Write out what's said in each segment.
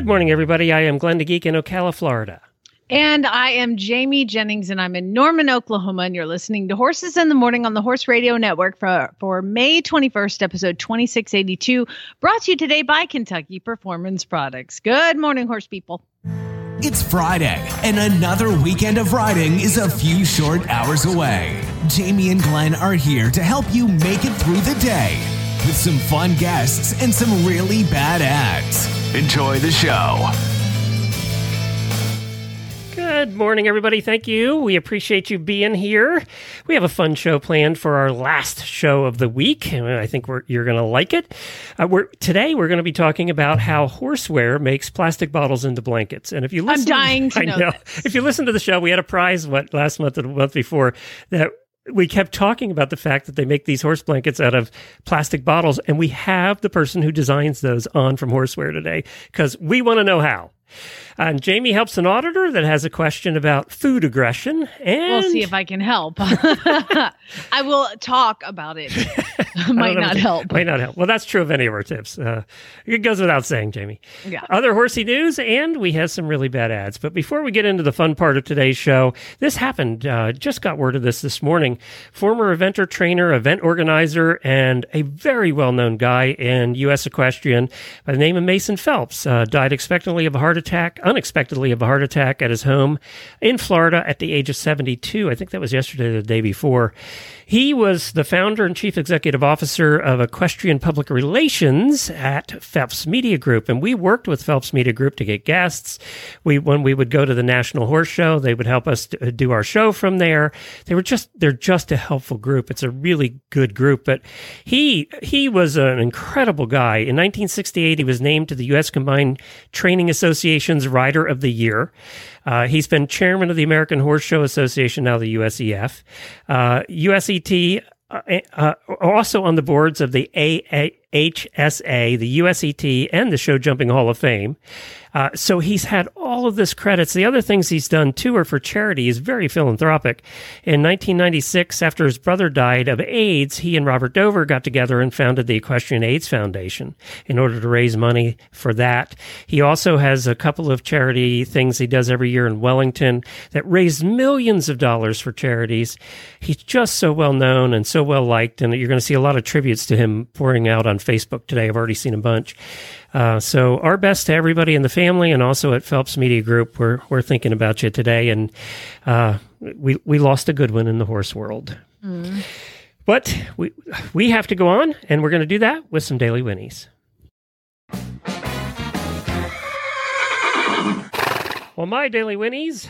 Good morning, everybody. I am Glenn the Geek in Ocala, Florida. And I am Jamie Jennings, and I'm in Norman, Oklahoma. And you're listening to Horses in the Morning on the Horse Radio Network for, for May 21st, episode 2682, brought to you today by Kentucky Performance Products. Good morning, horse people. It's Friday, and another weekend of riding is a few short hours away. Jamie and Glenn are here to help you make it through the day with some fun guests and some really bad ads. Enjoy the show. Good morning, everybody. Thank you. We appreciate you being here. We have a fun show planned for our last show of the week, and I think you're going to like it. Uh, we're, today, we're going to be talking about how Horseware makes plastic bottles into blankets. And if you listen, I'm dying to, I know. know if you listen to the show, we had a prize what last month and the month before that we kept talking about the fact that they make these horse blankets out of plastic bottles, and we have the person who designs those on from Horseware today because we want to know how. And Jamie helps an auditor that has a question about food aggression. And We'll see if I can help. I will talk about it. Might not help. Might not help. Well, that's true of any of our tips. Uh, it goes without saying, Jamie. Yeah. Other horsey news, and we have some really bad ads. But before we get into the fun part of today's show, this happened. Uh, just got word of this this morning. Former eventer, trainer, event organizer, and a very well-known guy in U.S. equestrian by the name of Mason Phelps uh, died expectantly of a heart attack, unexpectedly of a heart attack at his home in Florida at the age of 72. I think that was yesterday or the day before. He was the founder and chief executive officer of Equestrian Public Relations at Phelps Media Group, and we worked with Phelps Media Group to get guests. We when we would go to the National Horse Show, they would help us do our show from there. They were just they're just a helpful group. It's a really good group. But he he was an incredible guy. In 1968, he was named to the U.S. Combined Training Association's Rider of the Year. Uh, he's been chairman of the American Horse Show Association, now the USEF. Uh, USET, uh, uh, also on the boards of the AHSA, the USET, and the Show Jumping Hall of Fame. Uh, so he's had all of this credits. The other things he's done too are for charity. He's very philanthropic. In 1996, after his brother died of AIDS, he and Robert Dover got together and founded the Equestrian AIDS Foundation in order to raise money for that. He also has a couple of charity things he does every year in Wellington that raise millions of dollars for charities. He's just so well known and so well liked, and you're going to see a lot of tributes to him pouring out on Facebook today. I've already seen a bunch. Uh, so our best to everybody in the family and also at Phelps Media Group. We're we're thinking about you today, and uh, we we lost a good one in the horse world. But we we have to go on, and we're going to do that with some daily winnies. Well, my daily winnies.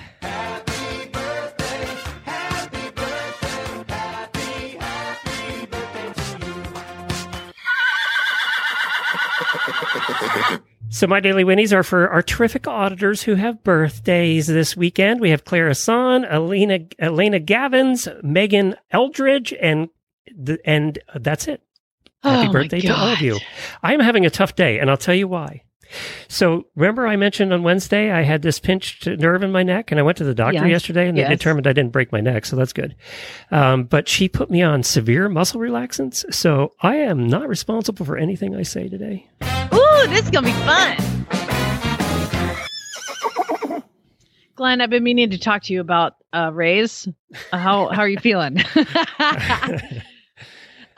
So my daily winnies are for our terrific auditors who have birthdays this weekend. We have Clara Son, Elena Elena Gavins, Megan Eldridge, and the, and that's it. Happy Oh, birthday to all of you. I'm having a tough day, and I'll tell you why. So remember I mentioned on Wednesday I had this pinched nerve in my neck and I went to the doctor Yes. yesterday and they Yes. determined I didn't break my neck. So that's good. Um, but she put me on severe muscle relaxants. So I am not responsible for anything I say today. Ooh, this is gonna be fun. Glenn, I've been meaning to talk to you about uh, Rays. Uh, how how are you feeling? um,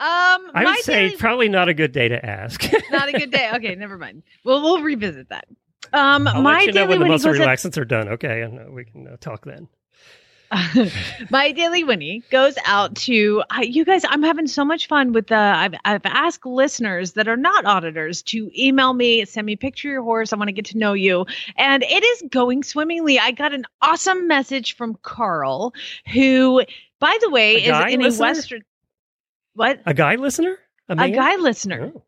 I my would say daily- probably not a good day to ask. not a good day. Okay, never mind. Well, we'll revisit that. Um, I'll my let you know daily when the Winnie muscle goes at- relaxants are done. Okay, and uh, we can uh, talk then. my daily Winnie goes out to uh, you guys. I'm having so much fun with the. I've I've asked listeners that are not auditors to email me, send me a picture of your horse. I want to get to know you, and it is going swimmingly. I got an awesome message from Carl, who, by the way, A is in listener? a western. What A guy listener? a man? guy listener? Oh.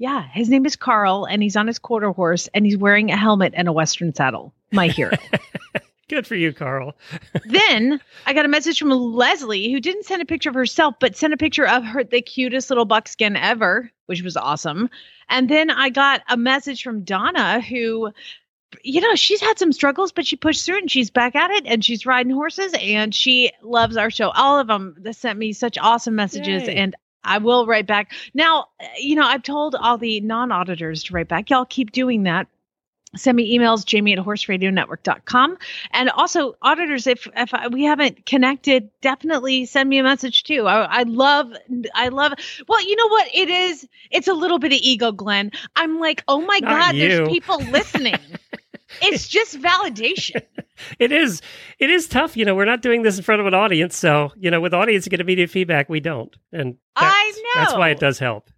Yeah, his name is Carl, and he's on his quarter horse, and he's wearing a helmet and a western saddle. my hero. Good for you, Carl. then I got a message from Leslie who didn't send a picture of herself, but sent a picture of her, the cutest little buckskin ever, which was awesome. And then I got a message from Donna who, you know, she's had some struggles, but she pushed through and she's back at it and she's riding horses and she loves our show. All of them that sent me such awesome messages Yay. and I will write back. Now, you know, I've told all the non auditors to write back. Y'all keep doing that send me emails jamie at horseradionetwork.com and also auditors if if we haven't connected definitely send me a message too I, I love i love well you know what it is it's a little bit of ego glenn i'm like oh my Not god you. there's people listening it's just validation It is. It is tough. You know, we're not doing this in front of an audience, so you know, with audience you get immediate feedback. We don't, and I that's- That's why it does help.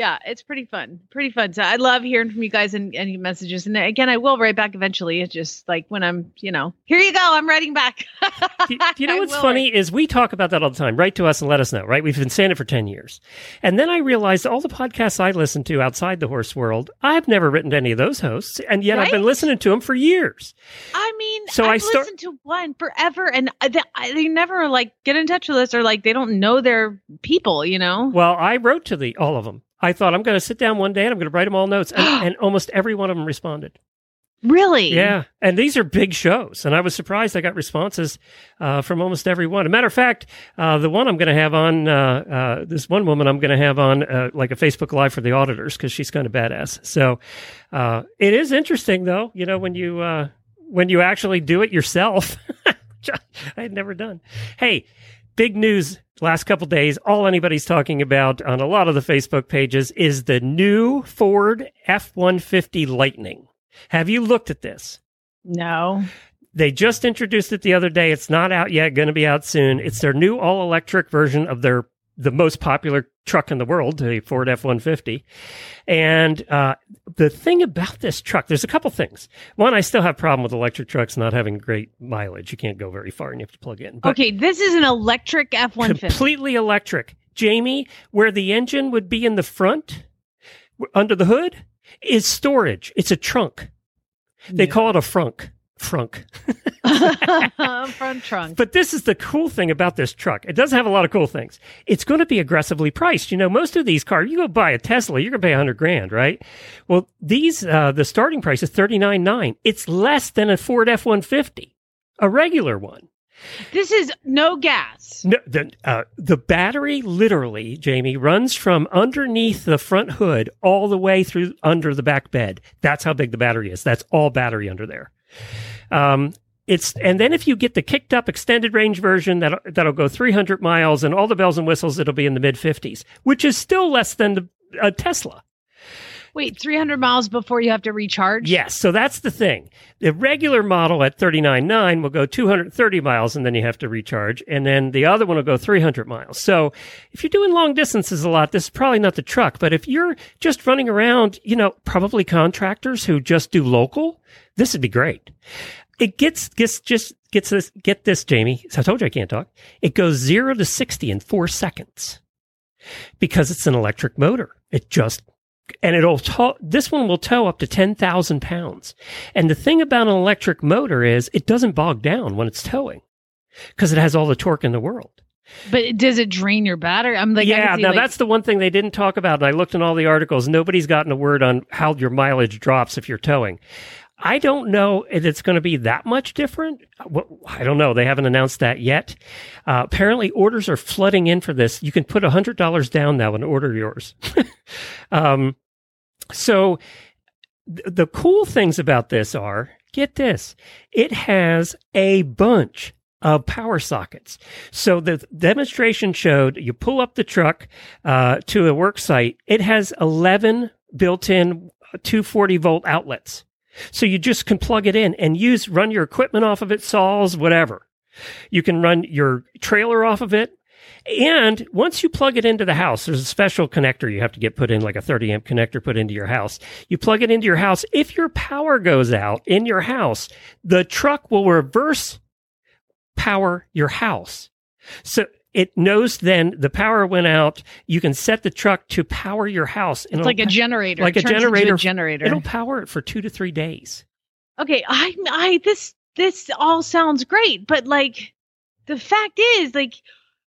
Yeah it's pretty fun pretty fun so i love hearing from you guys and any messages and again i will write back eventually it's just like when i'm you know here you go i'm writing back Do, do you know what's funny is we talk about that all the time. Write to us and let us know, right? We've been saying it for 10 years. And then I realized all the podcasts I listen to outside the horse world, I've never written to any of those hosts. And yet I've been listening to them for years. I mean, So I've I start- listened to one forever, and they, they never like get in touch with us, or like they don't know their people, you know. Well, I wrote to the all of them. I thought I'm going to sit down one day and I'm going to write them all notes. And, and almost every one of them responded. Really? Yeah. And these are big shows. And I was surprised I got responses uh, from almost every one. A matter of fact, uh, the one I'm going to have on, uh, uh, this one woman I'm going to have on uh, like a Facebook Live for the auditors because she's kind of badass. So uh, it is interesting, though, you know, when you, uh, when you actually do it yourself, I had never done. Hey, big news last couple days. All anybody's talking about on a lot of the facebook pages is the new ford f-150 lightning. Have you looked at this? No. they just introduced it the other day. It's not out yet. Going to be out soon. It's their new all electric version of their the most popular truck in the world the ford f-150 and uh, the thing about this truck there's a couple things one i still have problem with electric trucks not having great mileage you can't go very far and you have to plug in But- Okay, this is an electric F one fifty. completely electric. Jamie, where the engine would be in the front, under the hood, is storage. It's a trunk. They call it a frunk. Frunk. Front trunk. But this is the cool thing about this truck. It does have a lot of cool things. It's going to be aggressively priced. You know, most of these cars, you go buy a Tesla, you're going to pay 100 grand, right? Well, these, uh, the starting price is 39.9. It's less than a Ford F-150, a regular one. This is no gas. No, the uh, the battery literally, Jamie, runs from underneath the front hood all the way through under the back bed. That's how big the battery is. That's all battery under there. Um, it's and then if you get the kicked up extended range version that that'll go 300 miles and all the bells and whistles, it'll be in the mid 50s, which is still less than the a Tesla. Wait, three hundred miles before you have to recharge. Yes, so that's the thing. The regular model at 39.9 will go 230 miles and then you have to recharge. And then the other one will go 300 miles. So if you're doing long distances a lot, this is probably not the truck. But if you're just running around, you know, probably contractors who just do local, this would be great. It gets, gets, just gets this, get this, Jamie. I told you I can't talk. It goes zero to 60 in four seconds because it's an electric motor. It just and it'll tow, this one will tow up to 10,000 pounds. And the thing about an electric motor is it doesn't bog down when it's towing because it has all the torque in the world. But does it drain your battery? I'm like, yeah, see, now like- that's the one thing they didn't talk about. And I looked in all the articles. Nobody's gotten a word on how your mileage drops if you're towing. I don't know if it's going to be that much different. I don't know. They haven't announced that yet. Uh, apparently, orders are flooding in for this. You can put $100 down now and order yours. um, so, th- the cool things about this are get this it has a bunch of power sockets. So the demonstration showed you pull up the truck uh, to a work site, it has 11 built in 240 volt outlets. So you just can plug it in and use, run your equipment off of it, saws, whatever. You can run your trailer off of it. And once you plug it into the house, there's a special connector you have to get put in, like a 30 amp connector put into your house. You plug it into your house. If your power goes out in your house, the truck will reverse power your house. So it knows then the power went out. You can set the truck to power your house. it's like a generator. like a turns into generator. generator. It'll power it for two to three days. okay, I I this this all sounds great, but like the fact is like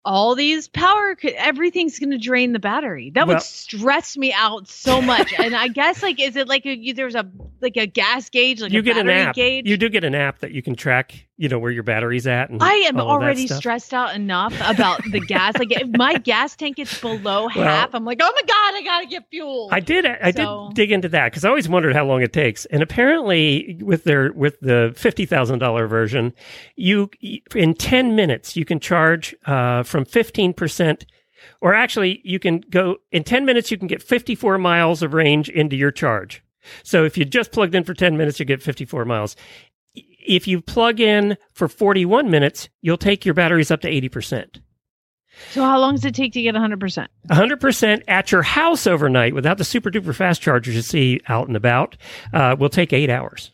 all these power everything's going to drain the battery that Well- would stress me out so much and i guess like is it like a, you, there's a like a gas gauge like you a get an app. gauge You do get an app that you can track, you know, where your battery's at. And I am all of that already stressed out enough about the gas. Like if my gas tank gets below half, I'm like, oh my god, I gotta get fuel. I did. I So- did dig into that because I always wondered how long it takes. And apparently, with their with the fifty thousand dollar version, you in ten minutes you can charge uh, from fifteen percent, or actually you can go in ten minutes you can get fifty four miles of range into your charge. So if you just plugged in for ten minutes, you get fifty four miles. If you plug in for forty one minutes, you'll take your batteries up to eighty percent. so how long does it take to get 100? percent 100% at your house overnight without the super duper fast chargers you see out and about uh, will take eight hours.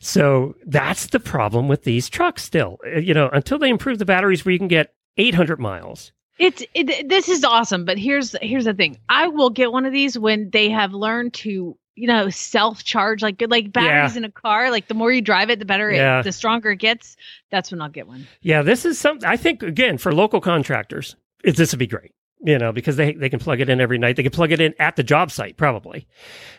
So that's the problem with these trucks still. Uh, You know, until they improve the batteries where you can get 800 miles. It's it, this is awesome, but here's here's the thing. I will get one of these when they have learned to you know self charge like like batteries in a car. Like the more you drive it, the better Yeah. it, the stronger it gets. That's when I'll get one. Yeah, this is something I think, again, for local contractors, it, this would be great. You know, because they, they can plug it in every night. They can plug it in at the job site, probably.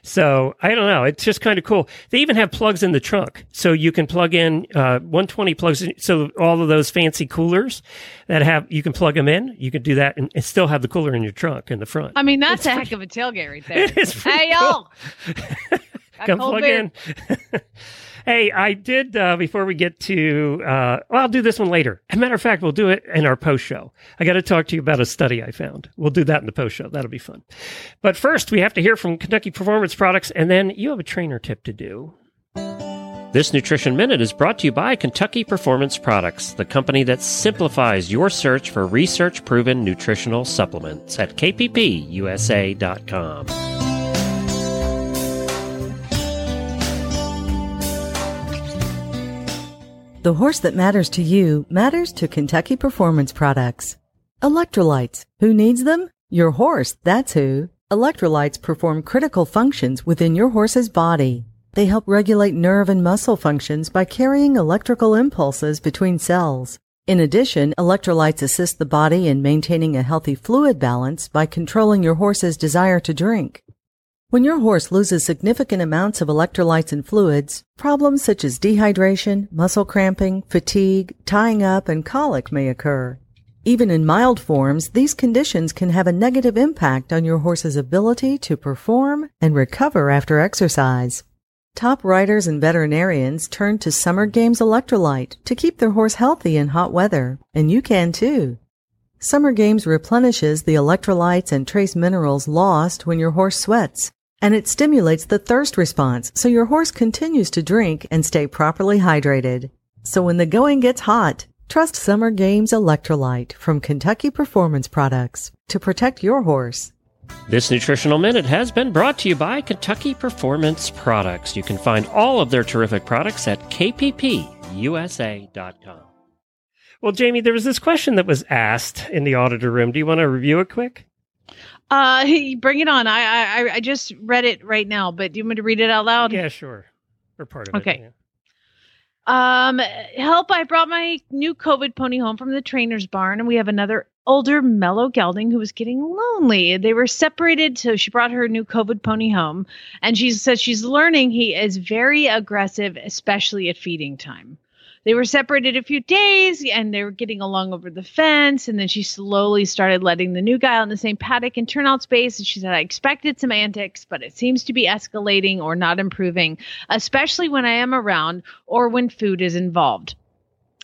So I don't know. It's just kind of cool. They even have plugs in the trunk. So you can plug in, uh, 120 plugs. In, so all of those fancy coolers that have, you can plug them in. You can do that and, and still have the cooler in your trunk in the front. I mean, that's It's a pretty- heck of a tailgate right there. It is Hey cool. y'all, Come plug beer. in. hey, I did uh, before we get to. Uh, well, I'll do this one later. As a matter of fact, we'll do it in our post show. I got to talk to you about a study I found. We'll do that in the post show. That'll be fun. But first, we have to hear from Kentucky Performance Products, and then you have a trainer tip to do. This Nutrition Minute is brought to you by Kentucky Performance Products, the company that simplifies your search for research proven nutritional supplements at kppusa.com. The horse that matters to you matters to Kentucky Performance Products. Electrolytes. Who needs them? Your horse, that's who. Electrolytes perform critical functions within your horse's body. They help regulate nerve and muscle functions by carrying electrical impulses between cells. In addition, electrolytes assist the body in maintaining a healthy fluid balance by controlling your horse's desire to drink. When your horse loses significant amounts of electrolytes and fluids, problems such as dehydration, muscle cramping, fatigue, tying up, and colic may occur. Even in mild forms, these conditions can have a negative impact on your horse's ability to perform and recover after exercise. Top riders and veterinarians turn to Summer Games Electrolyte to keep their horse healthy in hot weather, and you can too. Summer Games replenishes the electrolytes and trace minerals lost when your horse sweats, and it stimulates the thirst response so your horse continues to drink and stay properly hydrated. So when the going gets hot, trust Summer Games Electrolyte from Kentucky Performance Products to protect your horse. This nutritional minute has been brought to you by Kentucky Performance Products. You can find all of their terrific products at kppusa.com. Well, Jamie, there was this question that was asked in the auditor room. Do you want to review it quick? Uh, bring it on. I, I I just read it right now, but do you want me to read it out loud? Yeah, sure. Or part of Okay. it. yeah. Um, help! I brought my new COVID pony home from the trainer's barn, and we have another older mellow gelding who was getting lonely. They were separated, so she brought her new COVID pony home, and she says she's learning he is very aggressive, especially at feeding time. They were separated a few days, and they were getting along over the fence, and then she slowly started letting the new guy in the same paddock and turnout space. And she said, "I expected some antics, but it seems to be escalating or not improving." especially when I am around or when food is involved.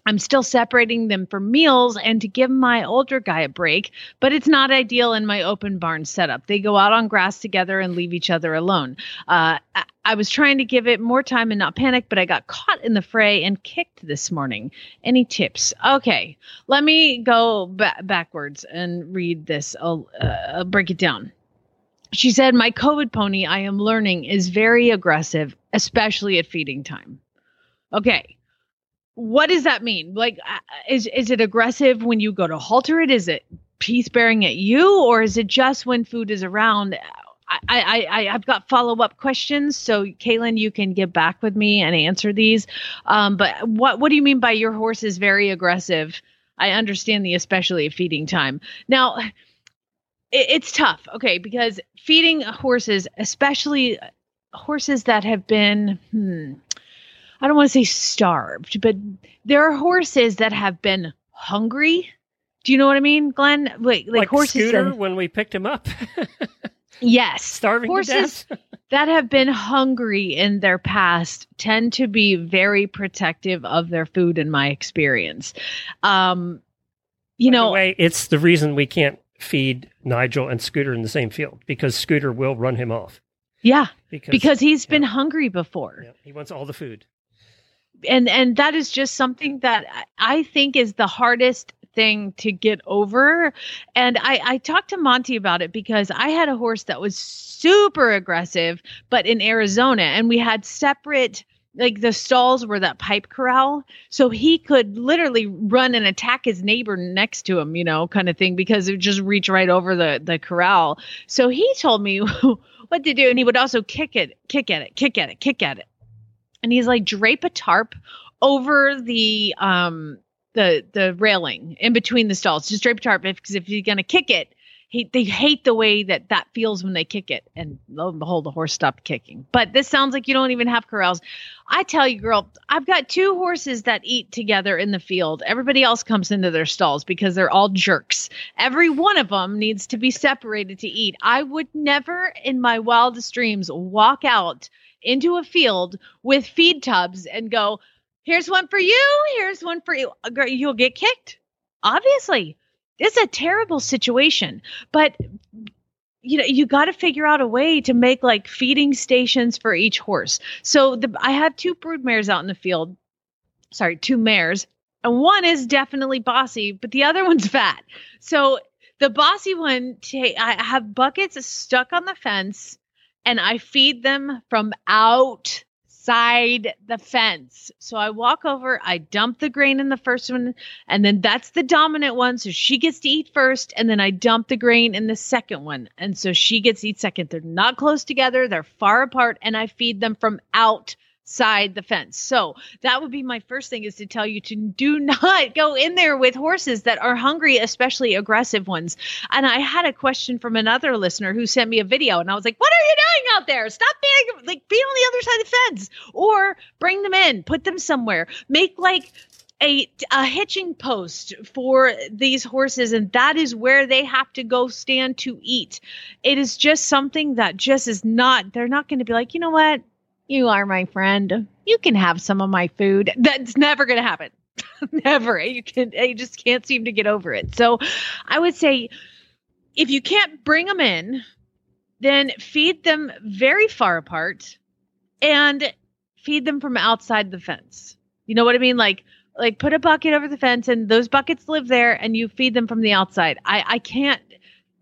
I'm still separating them for meals and to give my older guy a break, but it's not ideal in my open barn setup. They go out on grass together and leave each other alone. Uh, I, was trying to give it more time and not panic, but I got caught in the fray and kicked this morning. Any tips? Okay, let me go ba- backwards and read this. I'll uh, break it down. She said, My COVID pony, I am learning, is very aggressive, especially at feeding time. Okay. What does that mean? Like, uh, is, is it aggressive when you go to halter it? Is it peace bearing at you? Or is it just when food is around? I, I, I I've got follow up questions, so Kaylin, you can get back with me and answer these. Um, but what what do you mean by your horse is very aggressive? I understand the especially feeding time. Now, it, it's tough, okay, because feeding horses, especially horses that have been, hmm, I don't want to say starved, but there are horses that have been hungry. Do you know what I mean, Glenn? Like, like, Like horses Scooter that, when we picked him up, yes, starving horses that have been hungry in their past tend to be very protective of their food in my experience. Um you By know, way, it's the reason we can't feed Nigel and Scooter in the same field because Scooter will run him off yeah, because, because he's been hungry before. yeah, he wants all the food. And and that is just something that I- think is the hardest thing to get over. And I I talked to Monty about it because I had a horse that was super aggressive, but in Arizona, and we had separate. Like the stalls were that pipe corral, so he could literally run and attack his neighbor next to him, you know, kind of thing, because it would just reach right over the the corral. So he told me what to do, and he would also kick it, kick at it, kick at it, kick at it and he's like drape a tarp over the um the the railing in between the stalls. Just drape a tarp because if you're gonna kick it he, they hate the way that that feels when they kick it. And lo and behold the horse stopped kicking. But this sounds like you don't even have corrals. I tell you girl i've got two horses that eat together in the field. Everybody else comes into their stalls because they're all jerks. Every one of them needs to be separated to eat. I would never in my wildest dreams walk out into a field with feed tubs and go, here's one for you, here's one for you. Uh, You'll get kicked. Obviously, it's a terrible situation, but you know you got to figure out a way to make like feeding stations for each horse. So the I have two brood mares out in the field. Sorry, two mares. And one is definitely bossy, but the other one's fat. So the bossy one, ta- I have buckets stuck on the fence and I feed them from outside the fence. So I walk over, I dump the grain in the first one, and then that's the dominant one. So she gets to eat first, and then I dump the grain in the second one. And so she gets to eat second. They're not close together, they're far apart, and I feed them from outside the fence. So that would be my first thing is to tell you to do not go in there with horses that are hungry, especially aggressive ones. And I had a question from another listener who sent me a video, and I was like, "What are you doing out there? Stop being like be on the other side of the fence, or bring them in, put them somewhere, make like." A, a hitching post for these horses, and that is where they have to go stand to eat. It is just something that just is not, they're not going to be like, you know what? You are my friend. You can have some of my food. That's never going to happen. never. You can, you just can't seem to get over it. So I would say if you can't bring them in, then feed them very far apart and feed them from outside the fence. You know what I mean? Like, like put a bucket over the fence and those buckets live there and you feed them from the outside. I, I can't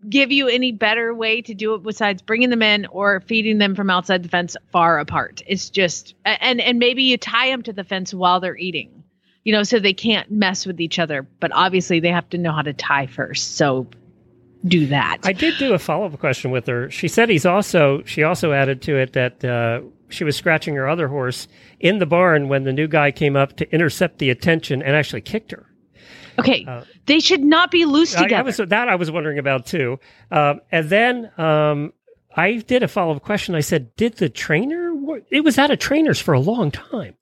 give you any better way to do it besides bringing them in or feeding them from outside the fence far apart. It's just, and, and maybe you tie them to the fence while they're eating, you know, so they can't mess with each other. But obviously they have to know how to tie first. So do that. I did do a follow up question with her. She said he's also she also added to it that uh, she was scratching her other horse in the barn when the new guy came up to intercept the attention and actually kicked her. Okay, they should not be loose Uh, I- together. I, was that I was wondering about too. Um, and then um, I did a follow up question. I said, "Did the trainer? It was at a trainer's for a long time."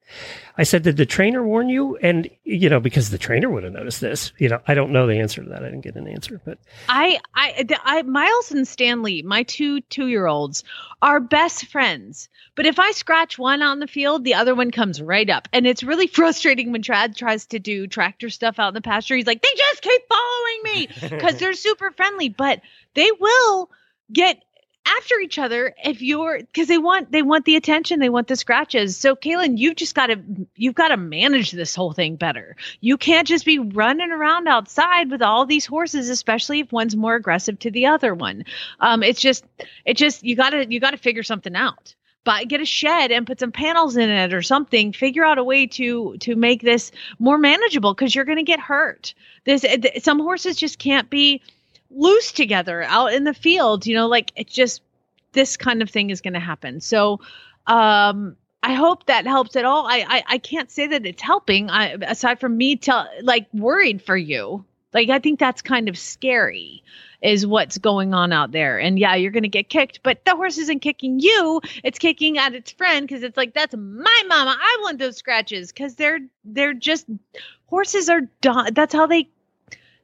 I said, "Did the trainer warn you?" And you know, because the trainer would have noticed this. You know, I don't know the answer to that. I didn't get an answer, but I, I, I, Miles and Stanley, my two two-year-olds, are best friends. But if I scratch one on the field, the other one comes right up, and it's really frustrating when Trad tries to do tractor stuff out in the pasture. He's like, "They just keep following me," because they're super friendly, but they will get after each other if you're because they want they want the attention they want the scratches. So kaylin you've just got to you've got to manage this whole thing better. You can't just be running around outside with all these horses especially if one's more aggressive to the other one. Um it's just it just you gotta you gotta figure something out. But get a shed and put some panels in it or something. Figure out a way to to make this more manageable because you're going to get hurt. This some horses just can't be loose together out in the field you know like it's just this kind of thing is going to happen. So, um, I hope that helps at all. I, I, I can't say that it's helping. I, aside from me, tell like worried for you. Like I think that's kind of scary, is what's going on out there. And yeah, you're gonna get kicked, but the horse isn't kicking you. It's kicking at its friend because it's like that's my mama. I want those scratches because they're they're just horses are. Do- that's how they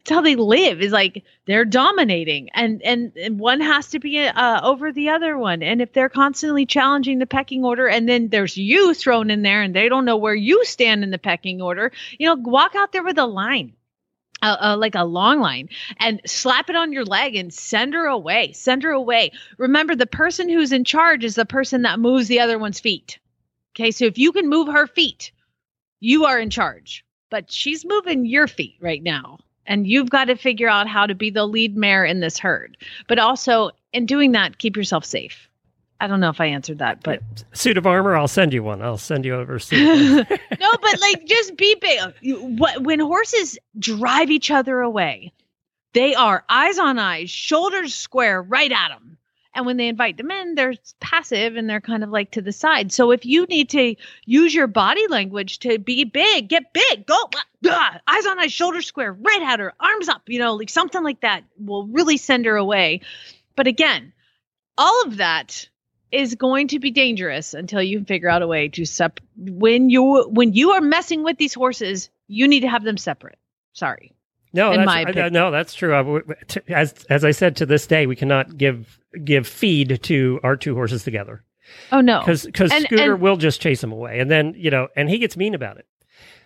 it's how they live is like they're dominating and, and and one has to be uh, over the other one. And if they're constantly challenging the pecking order and then there's you thrown in there and they don't know where you stand in the pecking order you know walk out there with a line uh, uh, like a long line and slap it on your leg and send her away send her away. Remember the person who's in charge is the person that moves the other one's feet. Okay so if you can move her feet you are in charge but she's moving your feet right now and you've got to figure out how to be the lead mare in this herd. But also, in doing that, keep yourself safe. I don't know if I answered that, but suit of armor. I'll send you one. I'll send you over. Suit. No, but like just be big. What when horses drive each other away, they are eyes on eyes, shoulders square, right at them. And when they invite them in, they're passive and they're kind of like to the side. So if you need to use your body language to be big, get big, go uh, eyes on eyes, shoulder square, right at her, arms up, you know, like something like that will really send her away. But again, all of that is going to be dangerous until you figure out a way to sep when you when you are messing with these horses, you need to have them separate. Sorry. No, in that's, uh, no, that's true. As as I said, to this day, we cannot give give feed to our two horses together. Oh no, because because Scooter and, will just chase him away, and then you know, and he gets mean about it.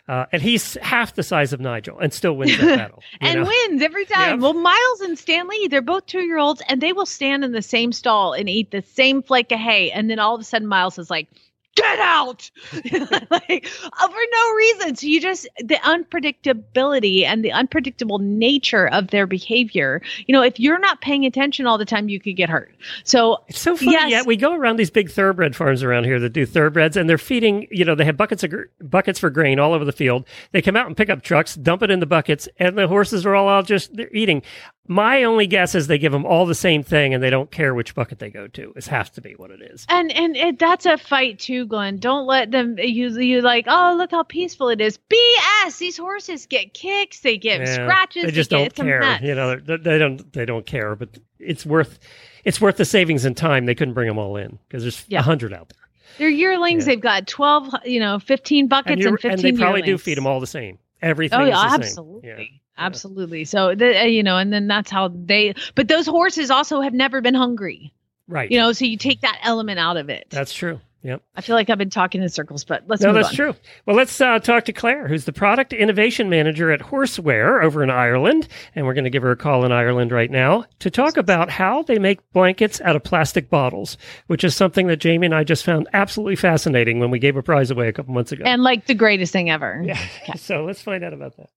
Uh, and he's half the size of Nigel and still wins that battle. and know? wins every time. Yep. Well, Miles and Stanley, they're both two year olds and they will stand in the same stall and eat the same flake of hay. And then all of a sudden, Miles is like, get out! Like uh, for no reason. So you just the unpredictability and the unpredictable nature of their behavior. You know if you're not paying attention all the time you could get hurt. So it's so funny. yes, yeah we go around these big thoroughbred farms around here that do thoroughbreds and they're feeding you know they have buckets of gr- buckets for grain all over the field. They come out and pick up trucks dump it in the buckets and the horses are all out just they're eating my only guess is they give them all the same thing and they don't care which bucket they go to. It has to be what it is. And and it, that's a fight too, Glenn. Don't let them you you like, oh look how peaceful it is. BS. These horses get kicks, they get yeah, scratches. They just they don't care. You know, they don't they don't care. But it's worth it's worth the savings and time. They couldn't bring them all in because there's a yeah. hundred out there. They're yearlings. Yeah. They've got twelve, you know, fifteen buckets and, and fifteen. And they probably yearlings. do feed them all the same. Everything. Oh yeah, absolutely. Absolutely. So, the, uh, you know, and then that's how they, but those horses also have never been hungry. Right. You know, so you take that element out of it. That's true. Yep. I feel like I've been talking in circles, but let's no, that's on. true. Well, let's uh, talk to Claire, who's the product innovation manager at Horseware over in Ireland, and we're going to give her a call in Ireland right now to talk about how they make blankets out of plastic bottles, which is something that Jamie and I just found absolutely fascinating when we gave a prize away a couple months ago, and like the greatest thing ever. Yeah. Okay. So let's find out about that.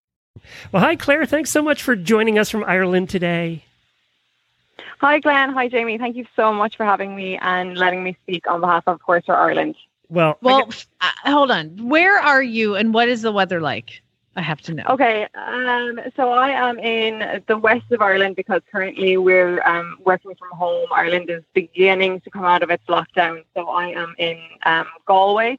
Well, hi, Claire. Thanks so much for joining us from Ireland today. Hi, Glenn. Hi, Jamie. Thank you so much for having me and letting me speak on behalf of Horseware Ireland. Well, well, uh, hold on. Where are you, and what is the weather like? I have to know. Okay, um, so I am in the west of Ireland because currently we're um, working from home. Ireland is beginning to come out of its lockdown, so I am in um, Galway,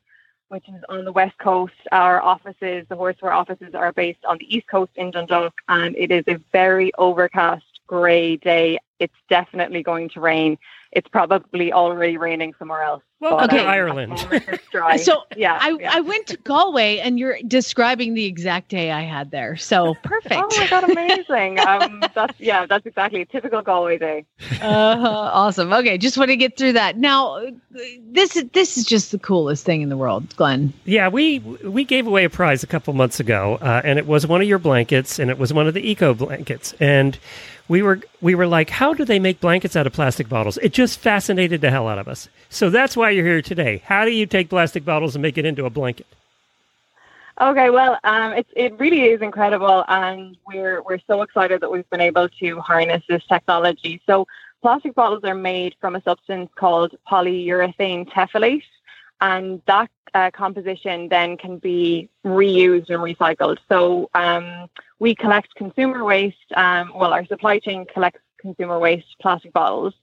which is on the west coast. Our offices, the Horseware offices, are based on the east coast in Dundalk, and it is a very overcast, grey day. It's definitely going to rain. It's probably already raining somewhere else. Well, okay, Ireland. so yeah, I, yeah. I went to Galway, and you're describing the exact day I had there. So perfect. oh my god, amazing! um, that's yeah, that's exactly a typical Galway day. Uh, awesome. Okay, just want to get through that. Now, this this is just the coolest thing in the world, Glenn. Yeah, we we gave away a prize a couple months ago, uh, and it was one of your blankets, and it was one of the eco blankets, and we were we were like, how do they make blankets out of plastic bottles? It just fascinated the hell out of us. So that's why you're here today. How do you take plastic bottles and make it into a blanket? Okay, well, um, it it really is incredible, and we're we're so excited that we've been able to harness this technology. So, plastic bottles are made from a substance called polyurethane terephthalate, and that uh, composition then can be reused and recycled. So, um, we collect consumer waste. Um, well, our supply chain collects consumer waste plastic bottles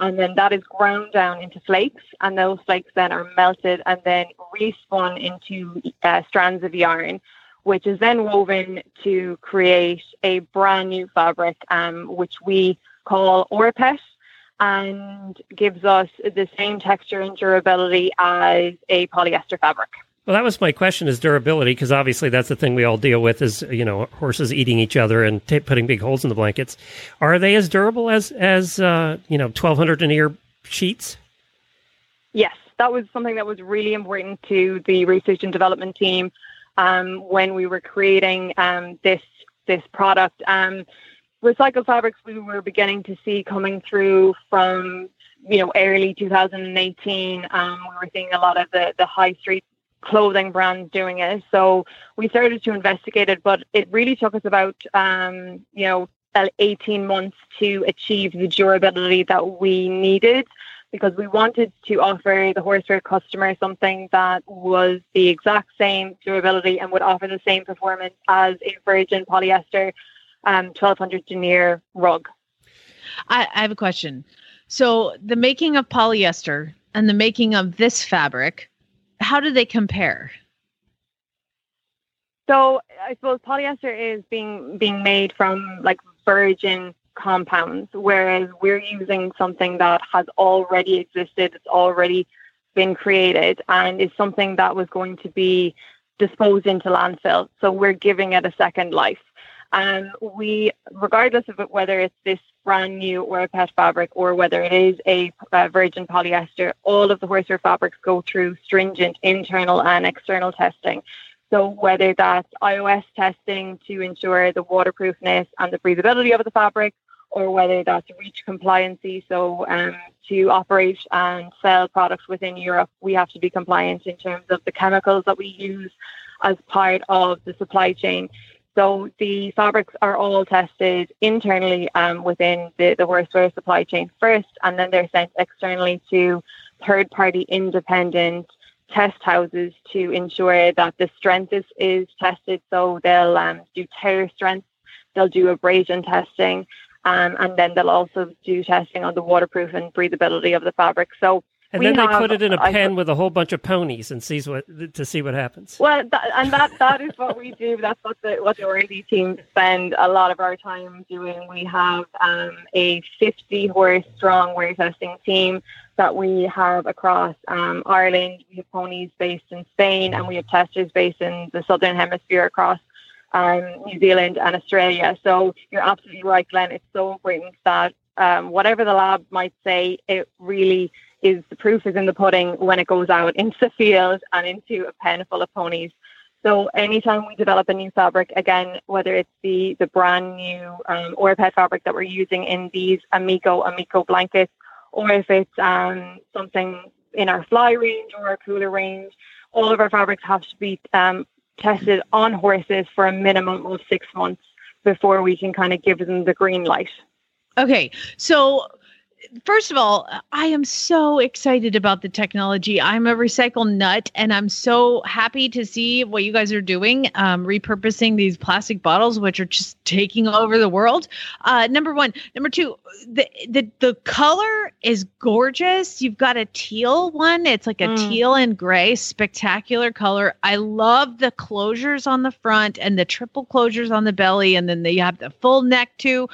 and then that is ground down into flakes, and those flakes then are melted and then respun into uh, strands of yarn, which is then woven to create a brand new fabric, um, which we call rPET, and gives us the same texture and durability as a polyester fabric. Well, that was my question: is durability? Because obviously that's the thing we all deal with is you know horses eating each other and t- putting big holes in the blankets. Are they as durable as as uh, you know twelve hundred denier sheets? Yes, that was something that was really important to the research and development team um, when we were creating um, this this product. Um, recycled fabrics we were beginning to see coming through from you know early 2018. Um, we were seeing a lot of the the high street clothing brands doing it. So we started to investigate it, but it really took us about, um, you know, 18 months to achieve the durability that we needed because we wanted to offer the Horseware customer something that was the exact same durability and would offer the same performance as a virgin polyester um, 1200 denier rug. I, I have a question. So the making of polyester and the making of this fabric, how do they compare? So I suppose polyester is being being made from like virgin compounds, whereas we're using something that has already existed, it's already been created, and is something that was going to be disposed into landfill. So we're giving it a second life. And we, regardless of whether it's this brand new pet fabric or whether it is a, virgin polyester, all of the Horseware fabrics go through stringent internal and external testing. So whether that's ISO testing to ensure the waterproofness and the breathability of the fabric, or whether that's REACH compliancy. So um, to operate and sell products within Europe, we have to be compliant in terms of the chemicals that we use as part of the supply chain. So the fabrics are all tested internally um, within the, the Horseware supply chain first, and then they're sent externally to third party independent test houses to ensure that the strength is, is tested. So they'll um, do tear strength, they'll do abrasion testing, um, and then they'll also do testing on the waterproof and breathability of the fabric. So and we then they put it in a pen with a whole bunch of ponies and sees what to see what happens. Well, that, and that that is what we do. That's what the what the R&D team spend a lot of our time doing. We have um, a 50 horse strong wear testing team that we have across um, Ireland. We have ponies based in Spain, and we have testers based in the southern hemisphere across um, New Zealand and Australia. So you're absolutely right, Glenn. It's so important that um, whatever the lab might say, it really is the proof is in the pudding when it goes out into the field and into a pen full of ponies. So anytime we develop a new fabric, again, whether it's the the brand new um, rPET fabric that we're using in these Amigo Amigo blankets, or if it's um, something in our fly range or our cooler range, all of our fabrics have to be um, tested on horses for a minimum of six months before we can kind of give them the green light. Okay, so first of all, I am so excited about the technology. I'm a recycle nut, and I'm so happy to see what you guys are doing, um, repurposing these plastic bottles, which are just taking over the world. Uh, number one, number two, the the the color is gorgeous. You've got a teal one. It's like a Mm. teal and gray, spectacular color. I love the closures on the front and the triple closures on the belly, and then they have the full neck too.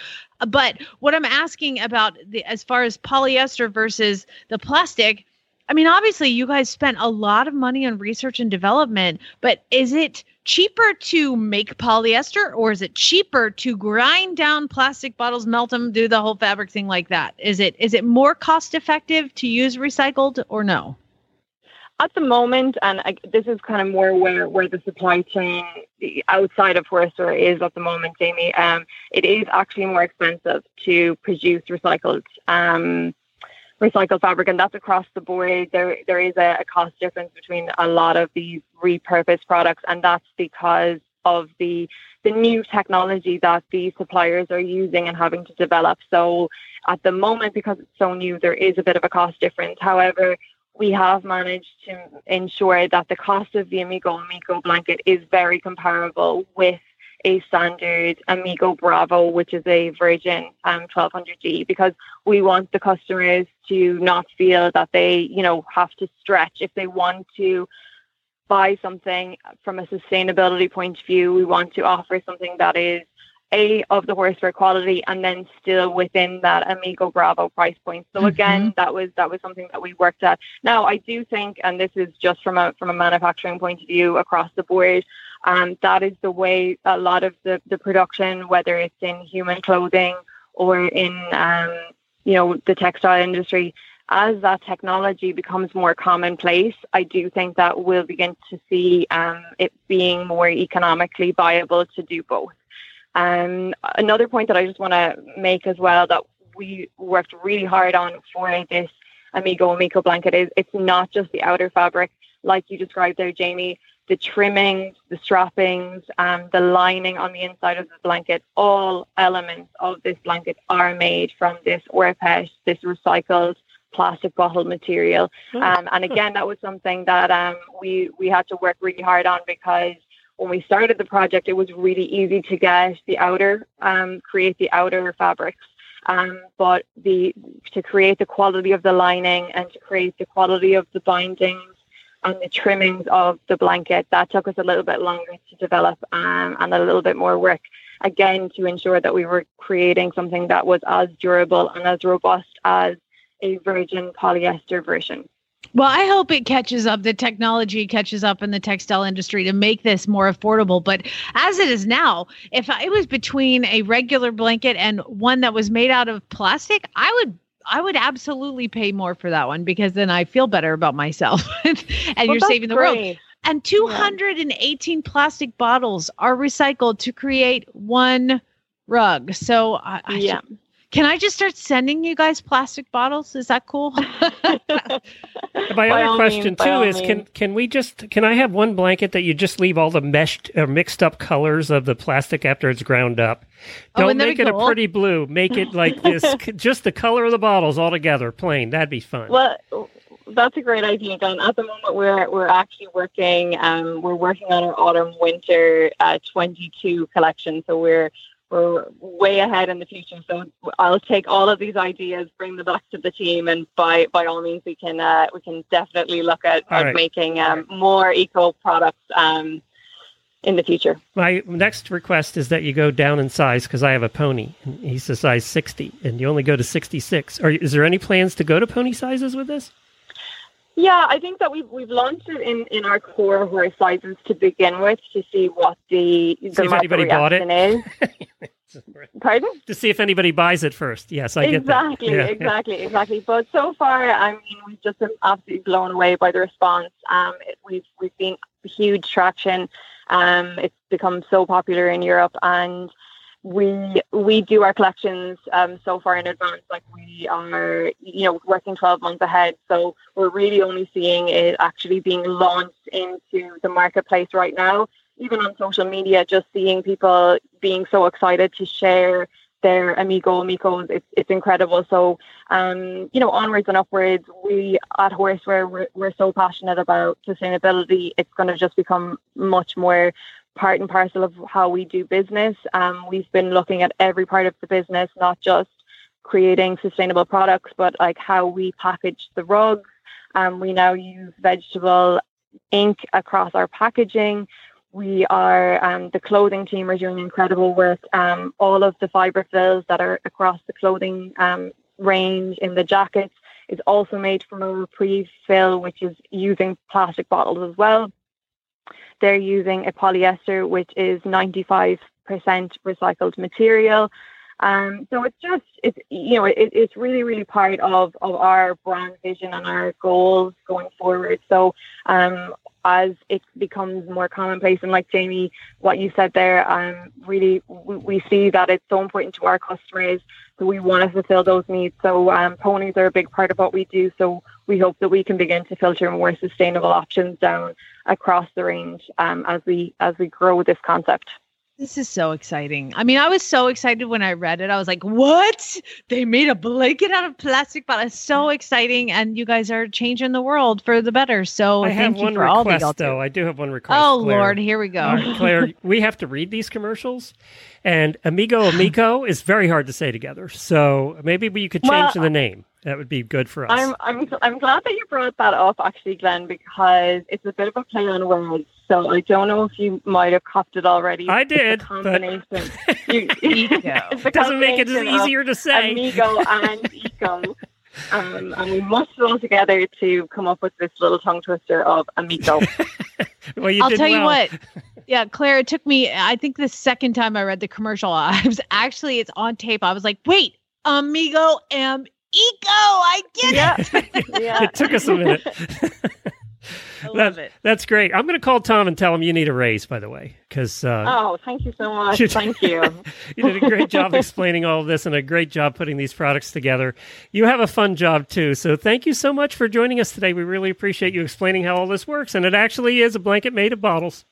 But what I'm asking about the as far as polyester versus the plastic, I mean, obviously you guys spent a lot of money on research and development, but is it cheaper to make polyester or is it cheaper to grind down plastic bottles, melt them, do the whole fabric thing like that? Is it is it more cost effective to use recycled or no? At the moment, and I, this is kind of more where, where the supply chain outside of Horseware is at the moment, Jamie. Um, it is actually more expensive to produce recycled um, recycled fabric, and that's across the board. There there is a, a cost difference between a lot of these repurposed products, and that's because of the the new technology that the suppliers are using and having to develop. So at the moment, because it's so new, there is a bit of a cost difference. However, we have managed to ensure that the cost of the Amigo Amigo blanket is very comparable with a standard Amigo Bravo, which is a Virgin um, 1200G, because we want the customers to not feel that they, you know, have to stretch if they want to buy something from a sustainability point of view. We want to offer something that is a of the horseware quality and then still within that Amigo Bravo price point. So again, mm-hmm. that was that was something that we worked at. Now I do think, and this is just from a from a manufacturing point of view across the board, um, that is the way a lot of the, the production, whether it's in human clothing or in um, you know the textile industry, as that technology becomes more commonplace, I do think that we'll begin to see um, it being more economically viable to do both. Um, another point that I just want to make as well that we worked really hard on for this Amigo Ameco blanket is it's not just the outer fabric like you described there, Jamie. The trimmings, the strappings, um, the lining on the inside of the blanket, all elements of this blanket are made from this rPET, this recycled plastic bottle material. Oh. Um, and again, that was something that um, we we had to work really hard on because when we started the project, it was really easy to get the outer, um, create the outer fabrics. Um, but the to create the quality of the lining and to create the quality of the bindings and the trimmings of the blanket, that took us a little bit longer to develop um, and a little bit more work. Again, to ensure that we were creating something that was as durable and as robust as a virgin polyester version. Well, I hope it catches up. The technology catches up in the textile industry to make this more affordable. But as it is now, if I was between a regular blanket and one that was made out of plastic, I would I would absolutely pay more for that one because then I feel better about myself and well, you're saving the great. world. And 218 yeah. plastic bottles are recycled to create one rug. So I, I yeah. Should, can I just start sending you guys plastic bottles? Is that cool? My other question means, too is can can we just can I have one blanket that you just leave all the meshed or mixed up colors of the plastic after it's ground up? Oh, Don't oh, make it cool? a pretty blue. Make it like this just the color of the bottles all together, plain. That'd be fun. Well that's a great idea, Glenn. At the moment, we're we're actually working. Um, we're working on our autumn winter uh, 22 collection. So we're we're way ahead in the future. So I'll take all of these ideas, bring them back to the team, and by by all means, we can uh, we can definitely look at, at right. making um, more eco products um, in the future. My next request is that you go down in size because I have a pony. And he's a size sixty, and you only go to sixty six. Is there any plans to go to pony sizes with this? Yeah, I think that we've we've launched it in, in our core horse sizes to begin with to see what the the see if anybody bought it. is. Pardon? To see if anybody buys it first. Yes, I exactly, get that. Yeah. Exactly, exactly. But so far, I mean, we've just been absolutely blown away by the response. Um, it, we've we've seen huge traction. Um, it's become so popular in Europe, and we we do our collections um, so far in advance. Like we are, you know, working 12 months ahead. So we're really only seeing it actually being launched into the marketplace right now. Even on social media, just seeing people being so excited to share their Amigo Amigos, it's, it's incredible. So, um, you know, onwards and upwards, we at Horseware, we're, we're so passionate about sustainability. It's going to just become much more part and parcel of how we do business. Um, we've been looking at every part of the business, not just creating sustainable products, but like how we package the rugs. Um, we now use vegetable ink across our packaging. We are um, the clothing team are doing incredible work. Um, all of the fiber fills that are across the clothing um, range in the jackets is also made from a pre-fill, which is using plastic bottles as well. They're using a polyester, which is 95% recycled material. Um, so it's just, it's, you know, it, it's really, really part of, of our brand vision and our goals going forward. So um, as it becomes more commonplace, and like Jamie, what you said there, um, really, we, we see that it's so important to our customers. So we want to fulfill those needs. So um, ponies are a big part of what we do. So we hope that we can begin to filter more sustainable options down across the range um, as we as we grow this concept. This is so exciting. I mean, I was so excited when I read it. I was like, "What? They made a blanket out of plastic bottle. It's so mm-hmm. exciting!" And you guys are changing the world for the better. So I thank have you one for all that request, y'all do. though. I do have one request. Oh Claire. Lord, here we go. All right, Claire, we have to read these commercials, and Amigo Ameco is very hard to say together. So maybe you could change Well, the name. That would be good for us. I'm I'm I'm glad that you brought that up actually, Glenn, because it's a bit of a play on words. So I don't know if you might have copped it already. I It's the did, but- combination. you, Ego. it's the Doesn't make it easier to say. Amigo and Eco. Um, and we mushed it all together to come up with this little tongue twister of Amigo. well, you I'll did tell you what. Yeah, Claire, it took me, I think the second time I read the commercial, I was actually, it's on tape. I was like, wait, Amigo am Eco. I get yeah, it. yeah. It took us a minute. I That- love it. That's great. I'm going to call Tom and tell him you need a raise, by the way, because uh, Oh, thank you so much. Thank you. you did a great job explaining all of this and a great job putting these products together. You have a fun job too. So thank you so much for joining us today. We really appreciate you explaining how all this works. And it actually is a blanket made of bottles.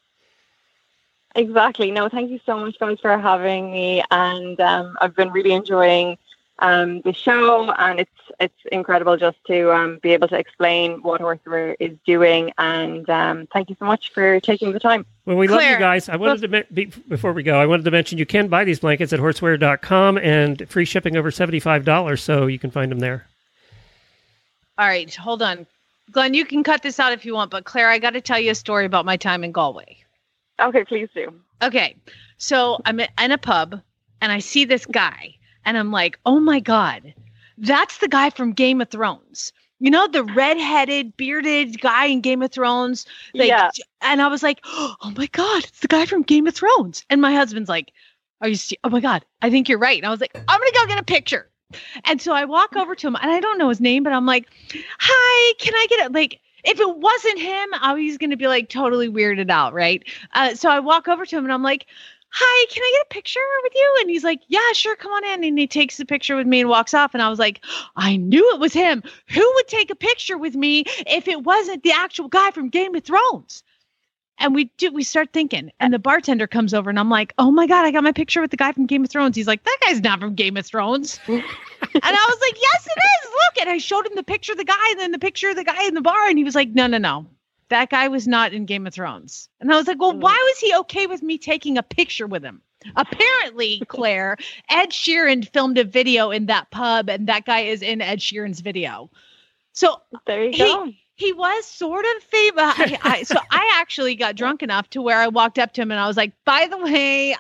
Exactly. No, thank you so much, guys, for having me. And um, I've been really enjoying um, the show, and it's it's incredible just to um, be able to explain what Horseware is doing. And um, thank you so much for taking the time. Well, we love you guys. I wanted to, me- be, before we go, I wanted to mention you can buy these blankets at horseware.com and free shipping over $75. So you can find them there. All right, hold on. Glenn, you can cut this out if you want, but Claire, I got to tell you a story about my time in Galway. Okay, please do. Okay. So I'm in a pub and I see this guy and I'm like, oh my God, that's the guy from Game of Thrones. You know, the red-headed, bearded guy in Game of Thrones. Like, yeah. And I was like, oh my God, it's the guy from Game of Thrones. And my husband's like, are you, oh my God, I think you're right. And I was like, I'm going to go get a picture. And so I walk over to him and I don't know his name, but I'm like, hi, can I get it? Like, if it wasn't him, I was going to be like totally weirded out, right? Uh, so I walk over to him and I'm like, hi, can I get a picture with you? And he's like, yeah, sure, come on in. And he takes the picture with me and walks off. And I was like, I knew it was him. Who would take a picture with me if it wasn't the actual guy from Game of Thrones? And we do, we start thinking, and the bartender comes over, and I'm like, "Oh my god, I got my picture with the guy from Game of Thrones." He's like, "That guy's not from Game of Thrones," and I was like, "Yes, it is. Look!" And I showed him the picture of the guy, and then the picture of the guy in the bar, and he was like, "No, no, no, that guy was not in Game of Thrones." And I was like, "Well, mm. why was he okay with me taking a picture with him?" Apparently, Claire, Ed Sheeran filmed a video in that pub, and that guy is in Ed Sheeran's video. So There you He- go. he was sort of famous. I, I, so I actually got drunk enough to where I walked up to him and I was like, "By the way,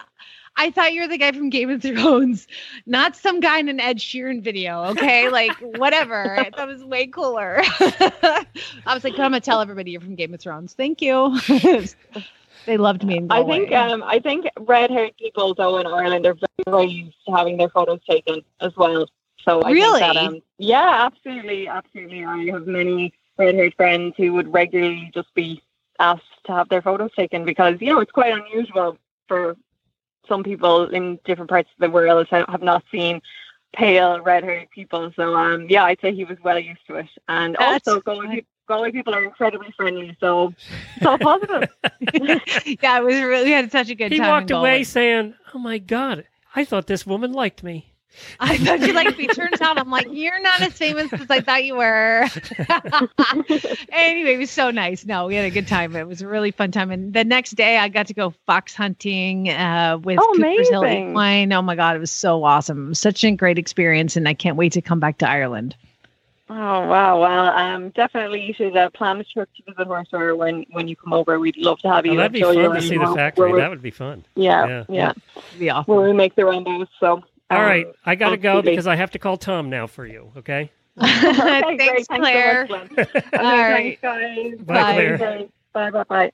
I thought you were the guy from Game of Thrones, not some guy in an Ed Sheeran video." Okay, like whatever. It was way cooler. I was like, "But I'm gonna tell everybody you're from Game of Thrones." Thank you. they loved me. I think um, I think red-haired people though in Ireland are very, very used to having their photos taken as well. So I Really? that, um, yeah, absolutely, absolutely. I have many red-haired friends who would regularly just be asked to have their photos taken because you know it's quite unusual for some people in different parts of the world have not seen pale red-haired people. So um, yeah, I'd say he was well used to it, and That's also Galway, peop- Galway people are incredibly friendly. So it's all positive. yeah, it was really we had such a good He time. in walked away saying, Oh my God, I thought this woman liked me. I thought you liked me. Turns out I'm like, you're not as famous as I thought you were. anyway, it was so nice. No, we had a good time. It was a really fun time. And the next day, I got to go fox hunting uh, with Oh, Cooper's Hill. Equine. Oh my God, it was so awesome. Was such a great experience. And I can't wait to come back to Ireland. Oh wow! Well, um, definitely you should uh, plan a trip to visit Horseware when when you come over. We'd love to have you. Oh, that'd be fun to see the factory. That would be fun. yeah, yeah. yeah, It'd be awesome. Where we make the rainbows. So. All um, right, I got to go because I have to call Tom now for you, okay? Okay, Thanks, great. Thanks Claire. So much, Glenn. Okay, All right. Thanks, guys. Bye, Claire. Okay, Bye. Bye. Bye.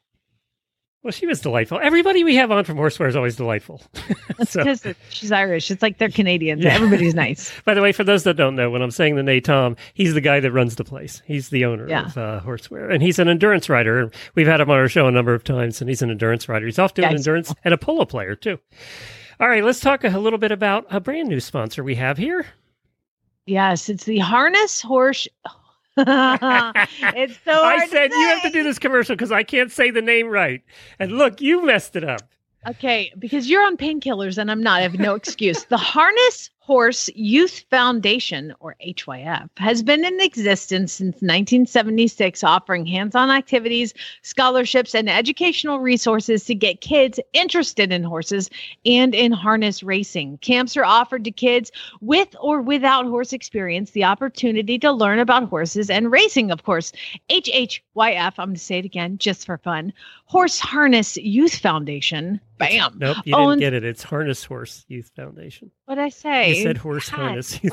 Well, she was delightful. Everybody we have on from Horseware is always delightful. so, Because she's Irish. It's like they're Canadians. Yeah. Everybody's nice. by the way, for those that don't know, when I'm saying the name Tom, he's the guy that runs the place. He's the owner Yeah. of uh, Horseware, and he's an endurance rider. We've had him on our show a number of times, and he's an endurance rider. He's off doing Yeah, he's endurance and a polo player too. All right, let's talk a little bit about a brand new sponsor we have here. Yes, it's the harness horse. it's so hard I said you have to do this commercial because I can't say the name right. And look, you messed it up. Okay, because you're on painkillers and I'm not. I have no excuse. The Harness Horse Youth Foundation, or HYF, has been in existence since 1976, offering hands on activities, scholarships, and educational resources to get kids interested in horses and in harness racing. Camps are offered to kids with or without horse experience the opportunity to learn about horses and racing, of course. HHYF, I'm going to say it again just for fun Horse Harness Youth Foundation. Bam. Nope, you owns- didn't get it. It's Harness Horse Youth Foundation. What'd I say? Said Horse God. Harness.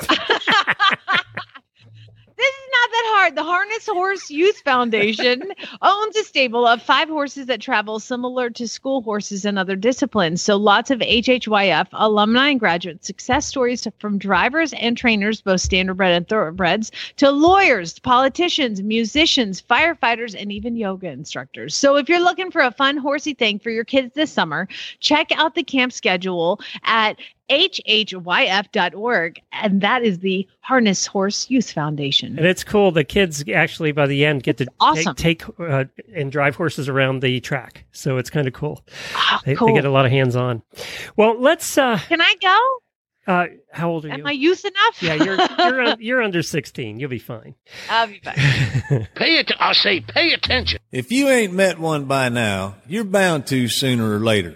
This is not that hard. The Harness Horse Youth Foundation owns a stable of five horses that travel similar to school horses and other disciplines. So lots of HHYF alumni and graduate success stories to- from drivers and trainers, both standardbred and thoroughbreds, to lawyers, politicians, musicians, firefighters, and even yoga instructors. So if you're looking for a fun horsey thing for your kids this summer, check out the camp schedule at hhyf.org and that is the harness horse youth foundation And it's cool. The kids actually, by the end, get to awesome. take, take uh, and drive horses around the track. So it's kind of cool. Ah, They, cool. they get a lot of hands on. Well, let's. Uh, can i go uh, how old are you? am i youth enough yeah, you're you're un- you're under sixteen. You'll be fine. i'll be back Pay it. I say, pay attention. If you ain't met one by now, you're bound to sooner or later.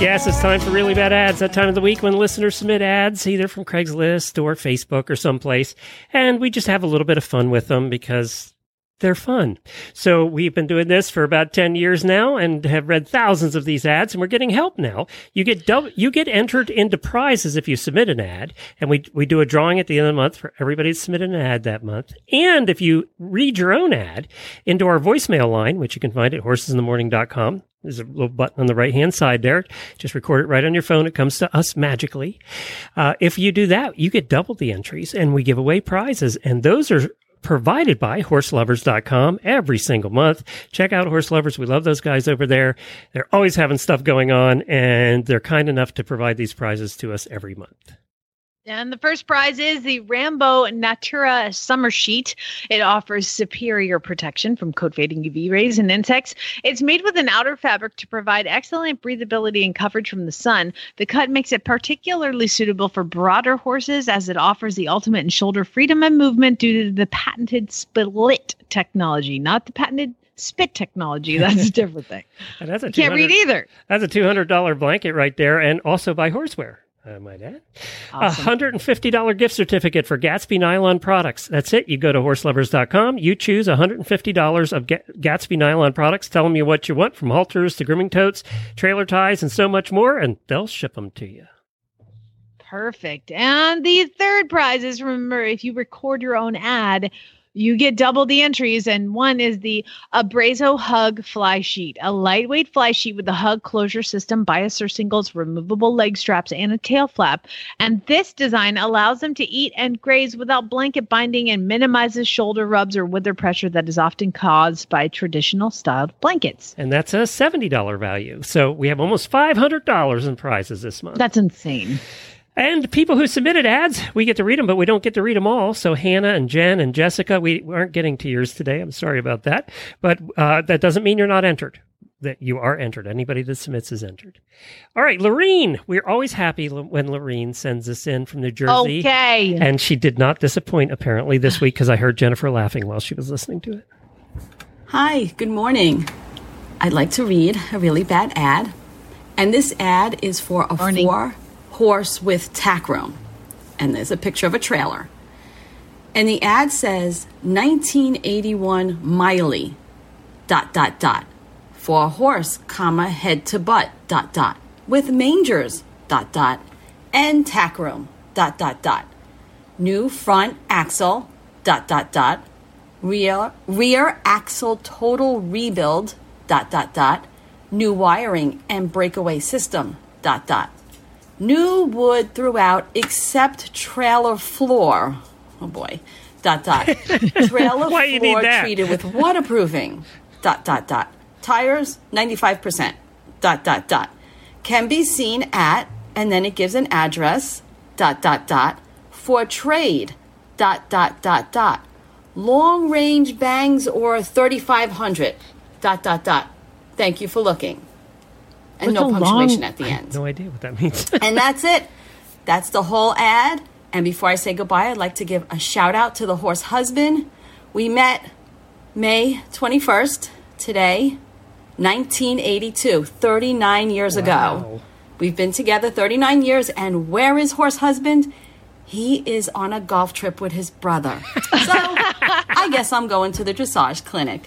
Yes, it's time for really bad ads. That time of the week when listeners submit ads, either from Craigslist or Facebook or someplace, and we just have a little bit of fun with them because they're fun. So we've been doing this for about 10 years now and have read thousands of these ads and we're getting help now. You get dou- you get entered into prizes if you submit an ad and we we do a drawing at the end of the month for everybody to submit an ad that month. And if you read your own ad into our voicemail line, which you can find at horsesinthemorning.com, there's a little button on the right hand side there. Just record it right on your phone. It comes to us magically. Uh, if you do that, you get double the entries and we give away prizes. And those are provided by horseloverz.com every single month. Check out Horse Lovers. We love those guys over there. They're always having stuff going on and they're kind enough to provide these prizes to us every month. And the first prize is the Rambo Natura Summer Sheet. It offers superior protection from coat fading UV rays and insects. It's made with an outer fabric to provide excellent breathability and coverage from the sun. The cut makes it particularly suitable for broader horses as it offers the ultimate in shoulder freedom and movement due to the patented split technology, not the patented spit technology. That's a different thing. That's a can't read either. That's a $200 blanket right there and also by Horseware. Uh, I might add. A Awesome. $150 gift certificate for Gatsby nylon products. That's it. You go to horseloverz.com. You choose $150 of Gatsby nylon products. Tell them you what you want from halters to grooming totes, trailer ties, and so much more, and they'll ship them to you. Perfect. And the third prize is remember, if you record your own ad, you get double the entries. And one is the Abrazo Hug Fly Sheet, a lightweight fly sheet with a hug closure system, bias surcingles, removable leg straps, and a tail flap. And this design allows them to eat and graze without blanket binding and minimizes shoulder rubs or wither pressure that is often caused by traditional styled blankets. And that's a $70 value. So we have almost $500 in prizes this month. That's insane. And people who submitted ads, we get to read them, but we don't get to read them all. So Hannah and Jen and Jessica, we aren't getting to yours today. I'm sorry about that. But uh, that doesn't mean you're not entered. That you are entered. Anybody that submits is entered. All right, Lorene. We're always happy when Lorene sends us in from New Jersey. Okay. And she did not disappoint apparently this week because I heard Jennifer laughing while she was listening to it. Hi, good morning. I'd like to read a really bad ad. And this ad is for a Morning. four horse with tack room. And there's a picture of a trailer. And the ad says 1981 Miley, dot, dot, dot. For a horse, comma, head to butt, dot, dot. With mangers, dot, dot. And tack room, dot, dot, dot. New front axle, dot, dot, dot rear rear axle total rebuild dot dot dot new wiring and breakaway system dot dot New wood throughout except trailer floor. Oh boy. Dot dot. Trailer Why you need floor treated with waterproofing. Dot dot dot. Tires 95%. Dot dot dot. Can be seen at and then it gives an address. Dot dot dot. For trade. Dot dot dot dot. Long range bangs or 3500. Dot dot dot. Thank you for looking. And no a long- punctuation at the end. no idea what that means. And that's it. That's the whole ad. And before I say goodbye, I'd like to give a shout out to the horse husband. We met May 21st, today, 1982, 39 years ago. We've been together 39 years, and where is horse husband? He is on a golf trip with his brother. So I guess I'm going to the dressage clinic.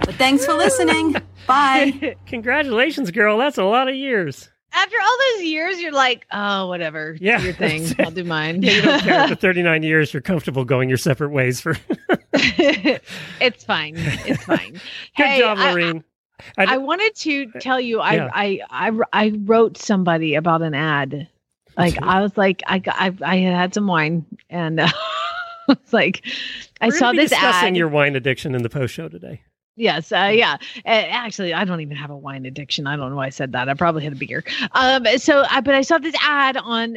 But thanks for listening. Bye. Congratulations, girl. That's a lot of years. After all those years, you're like, oh, whatever. Yeah. Do your thing. I'll do mine. Yeah, you don't care. After 39 years, you're comfortable going your separate ways for. It's fine. It's fine. Hey, job, I- Lorene. I, I- wanted to uh, tell you, I, Yeah. I, I, I wrote somebody about an ad. Like I was like, I, I, I had had some wine, and uh, it's like, I saw this discussing ad. your wine addiction in the post show today. Yes, uh, yeah. Uh, actually, I don't even have a wine addiction. I don't know why I said that. I probably had a beer. Um, so, I, but I saw this ad on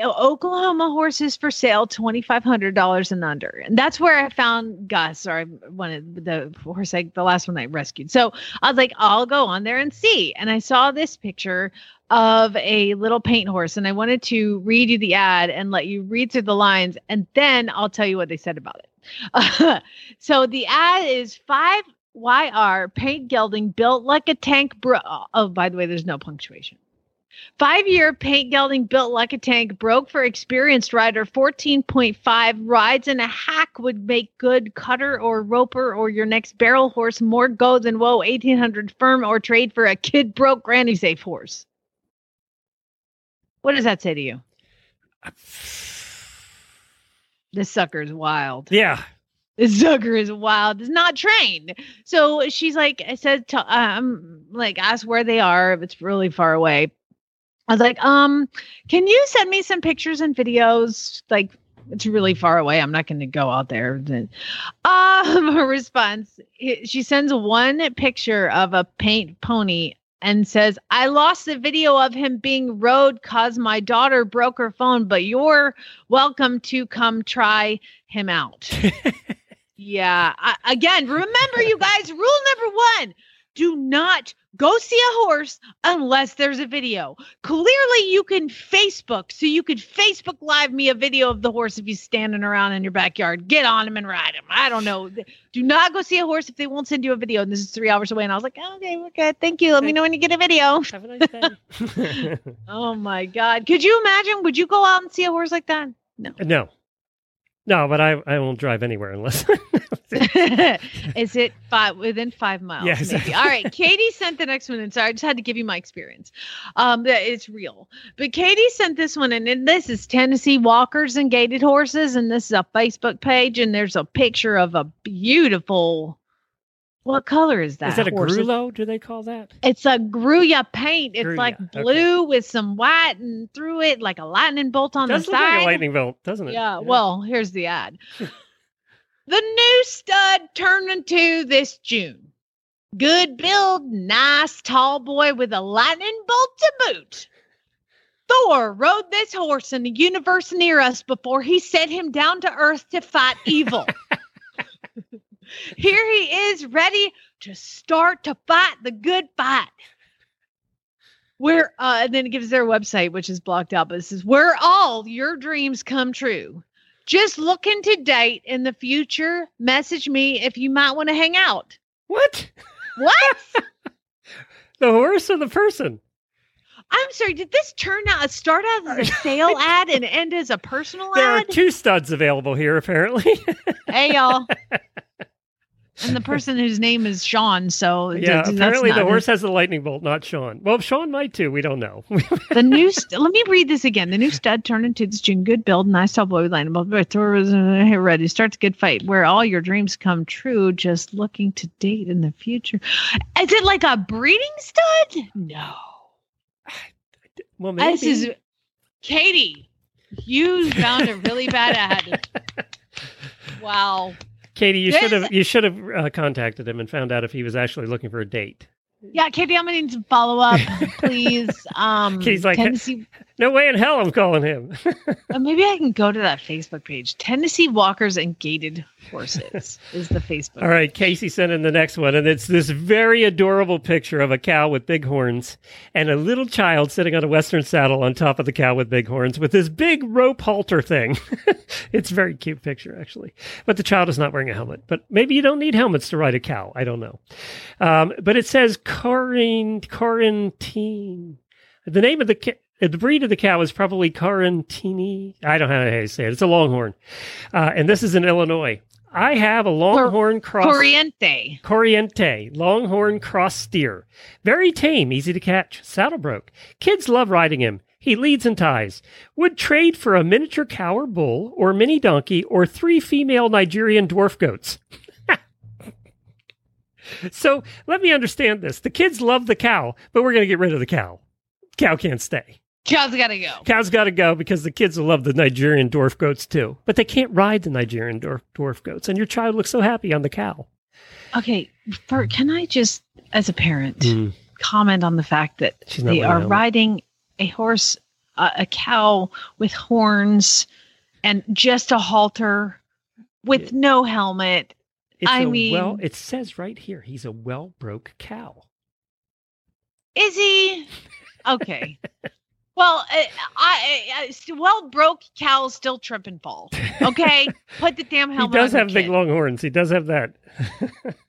uh, Oklahoma horses for sale, twenty five hundred dollars and under, and that's where I found Gus, or I wanted the horse, I, the last one I rescued. So I was like, I'll go on there and see, and I saw this picture of a little paint horse, and I wanted to read you the ad and let you read through the lines, and then I'll tell you what they said about it. so the ad is five YR paint gelding built like a tank. Bro- oh, by the way, there's no punctuation. Five year paint gelding built like a tank, broke for experienced rider, 14.5 rides in a hack would make good cutter or roper or your next barrel horse more go than whoa, 1800 firm or trade for a kid broke granny safe horse. What does that say to you? This sucker is wild. Yeah. This sucker is wild. Is not trained. So she's like, I said, to, um, like, ask where they are if it's really far away. I was like, um, can you send me some pictures and videos? Like, it's really far away. I'm not going to go out there. Um, her response, she sends one picture of a paint pony and says, I lost the video of him being rode cause my daughter broke her phone, but you're welcome to come try him out. yeah. I, again, remember, you guys, rule number one do not go see a horse unless there's a video. Clearly, you can Facebook, so you could Facebook Live me a video of the horse if he's standing around in your backyard. Get on him and ride him. I don't know. Do not go see a horse if they won't send you a video. And this is three hours away. And I was like, okay, we're good. Thank you. Let me know when you get a video. Have a nice day. Oh my God. Could you imagine? Would you go out and see a horse like that? No. no. No, but I, I won't drive anywhere unless. Is it five within five miles? Yes. Maybe. All right. Katie sent the next one in. Sorry, I just had to give you my experience. Um, that it's real. But Katie sent this one in, and this is Tennessee Walkers and Gaited Horses, and this is a Facebook page, and there's a picture of a beautiful. What color is that? Is that a horse? Grulo? Do they call that? It's a Grulla paint. It's Grulla, like okay. blue with some white and through it, like a lightning bolt on Does the look side. like a lightning bolt, doesn't it? Yeah, well, here's the ad. the new stud turned into this June. Good build, nice tall boy with a lightning bolt to boot. Thor rode this horse in the universe near us before he set him down to earth to fight evil. Here he is, ready to start to fight the good fight. Where uh, and then it gives their website, which is blocked out, but it says where all your dreams come true. Just looking to date in the future. Message me if you might want to hang out. What? What? The horse or the person? I'm sorry. Did this turn out start out as a sale ad and end as a personal ad? There are two studs available here, apparently. hey y'all. And the person whose name is Sean, so yeah, apparently the horse has the lightning bolt, not Sean. Well, Sean might too. We don't know. the new st- let me read this again. The new stud turned into this June good build, nice tall boy with lightning bolt. but Thor was uh, ready. Starts a good fight where all your dreams come true. Just looking to date in the future. Is it like a breeding stud? No. well, This is maybe. Katie, you found a really bad ad. Wow. Katie, you should have you should have uh, contacted him and found out if he was actually looking for a date. Yeah, Katie, I'm gonna need some follow up, please. Um, Katie's like, Tennessee. No way in hell I'm calling him. uh, maybe I can go to that Facebook page. Tennessee Walkers and Gaited Horses is the Facebook. All right, Casey sent in the next one, and it's this very adorable picture of a cow with big horns and a little child sitting on a western saddle on top of the cow with big horns with this big rope halter thing. it's a very cute picture, actually. But the child is not wearing a helmet. But maybe you don't need helmets to ride a cow. I don't know. Um, but it says Corin, Quarantine. The name of the ca- the breed of the cow is probably Carantini. I don't know how to say it. It's a longhorn. Uh, and this is in Illinois. I have a longhorn cross. Corriente. Corriente, longhorn cross steer. Very tame, easy to catch. Saddle broke. Kids love riding him. He leads and ties. Would trade for a miniature cow or bull, or mini donkey, or three female Nigerian dwarf goats. So let me understand this. The kids love the cow, but we're going to get rid of the cow. Cow can't stay. Cow's gotta go. Cow's got to go because the kids will love the Nigerian dwarf goats too. But they can't ride the Nigerian dwarf, dwarf goats. And your child looks so happy on the cow. Okay, for, can I just, as a parent, Mm. comment on the fact that they are riding a horse, uh, a cow with horns, and just a halter with no helmet. It's I a mean, well, it says right here he's a well broke cow. is he? Okay. well, uh, I, I, I well broke cows still trip and fall. Okay, put the damn helmet. On. He does have big kid. long horns. He does have that.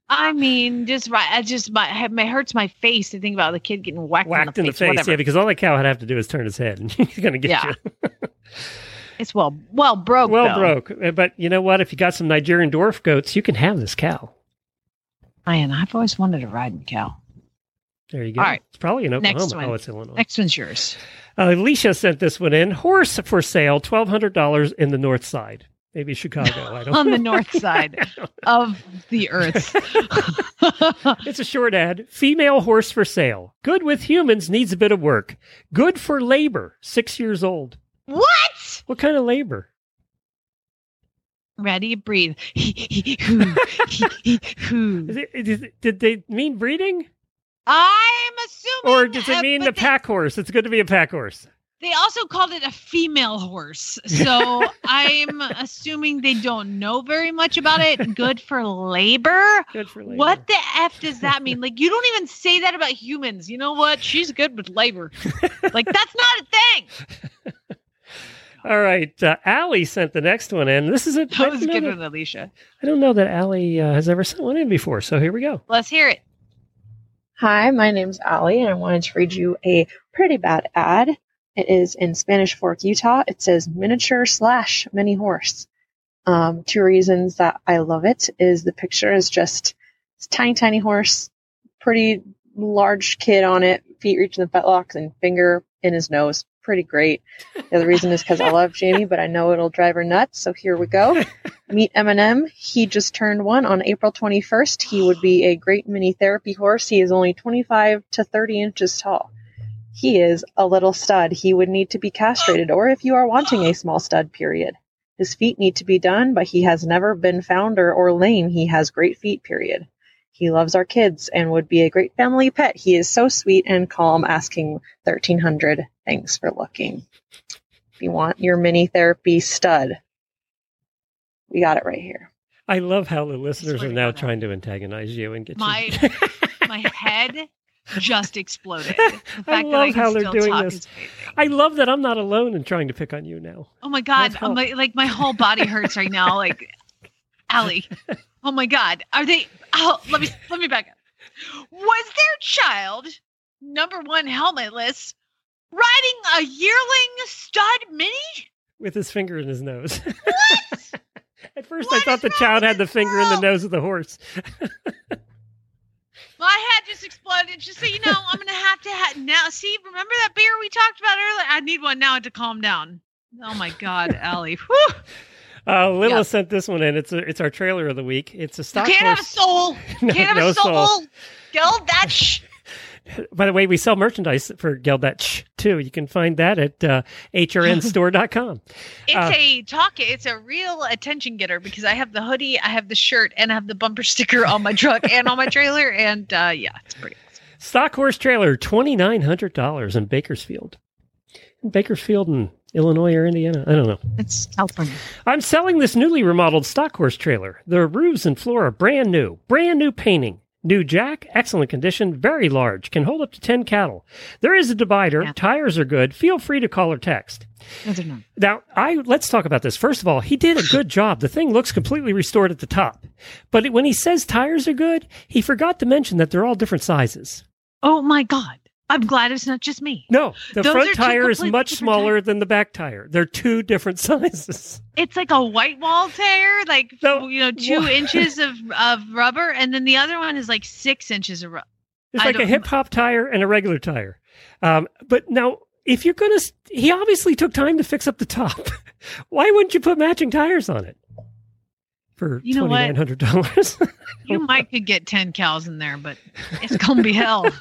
I mean, just right. I just my my hurts my face to think about the kid getting whacked, Whacked in the face. whatever. Yeah, because all that cow would have to do is turn his head and he's going to get Yeah. you. It's well well broke. well though. broke. Uh, But you know what? If you got some Nigerian dwarf goats, you can have this cow. Man, I've always wanted a riding cow. There you go. All right. It's probably in Next Oklahoma. one. Oh, it's Illinois. Next one's yours. Uh, Alicia sent this one in. Horse for sale, $1,200 in the north side. Maybe Chicago. I don't On the north side of the earth. It's a short ad. Female horse for sale. Good with humans, needs a bit of work. Good for labor. Six years old. what? What kind of labor? Ready, breathe. It, is did they mean breeding? I'm assuming. Or does it uh, mean but a pack horse? It's good to be a pack horse. They also called it a female horse. So I'm assuming they don't know very much about it. Good for labor. Good for labor. What the F does that mean? Like, you don't even say that about humans. You know what? She's good with labor. like, that's not a thing. All right. Uh, Allie sent the next one in. This is a. That was a good another- one, Alicia. I don't know that Allie uh, has ever sent one in before. So here we go. Let's hear it. Hi, my name's Allie, and I wanted to read you a pretty bad ad. It is in Spanish Fork, Utah. It says miniature slash mini horse. Um, two reasons that I love it is the picture is just it's a tiny, tiny horse, pretty large kid on it, feet reaching the fetlocks, and finger in his nose. Pretty great. The other reason is because I love Jamie, but I know it'll drive her nuts. So here we go. Meet Eminem. He just turned one on April 21st. He would be a great mini therapy horse. He is only 25 to 30 inches tall. He is a little stud. He would need to be castrated, or if you are wanting a small stud, period. His feet need to be done, but he has never been found or, or lame. He has great feet, period. He loves our kids and would be a great family pet. He is so sweet and calm, asking 1300 Thanks for looking. If you want your mini therapy stud, we got it right here. I love how the listeners are now trying to antagonize you and get My you. my head just exploded. The fact I that love I can how they're doing this. I love that I'm not alone in trying to pick on you now. Oh my god, my, like my whole body hurts right now. Like, Allie, oh my god, are they? Oh, let me let me back up. Was their child number one helmetless riding a yearling stud mini? with his finger in his nose. What? At first, I thought the child had the finger in the nose of the horse. My head just exploded. Just so you know, I'm gonna have to have now. See, remember that beer we talked about earlier? I need one now to calm down. Oh my god, Allie. Whew. Uh, Lila Yeah. sent this one in. It's a, it's our trailer of the week. It's a You stock can't have a soul. No, can't have no a soul. soul. Kill that. Sh- By the way, we sell merchandise for Geldetch too. You can find that at uh, hrnstore.com. It's Uh, a talk. It's a real attention getter because I have the hoodie, I have the shirt, and I have the bumper sticker on my truck and on my trailer. And uh, yeah, it's pretty. Stock horse trailer, twenty nine hundred dollars in Bakersfield. In Bakersfield in Illinois or Indiana, I don't know. It's California. I'm selling this newly remodeled stock horse trailer. The roofs and floor are brand new, brand new painting. New jack, excellent condition, very large, can hold up to 10 cattle. There is a divider, tires are good. Feel free to call or text. No, they're not. Now, I let's talk about this. First of all, he did a good job. The thing looks completely restored at the top. But when he says tires are good, he forgot to mention that they're all different sizes. Oh my god! I'm glad it's not just me. No, the Those front tire is much smaller than the back tire. They're two different sizes. It's like a white wall tire, like so, you know, two What? inches of of rubber, and then the other one is like six inches of rubber. It's I like a hip hop tire and a regular tire. Um, but now, if you're gonna, he obviously took time to fix up the top. Why wouldn't you put matching tires on it for You know twenty nine hundred dollars? You might could get ten cows in there, but it's gonna be hell.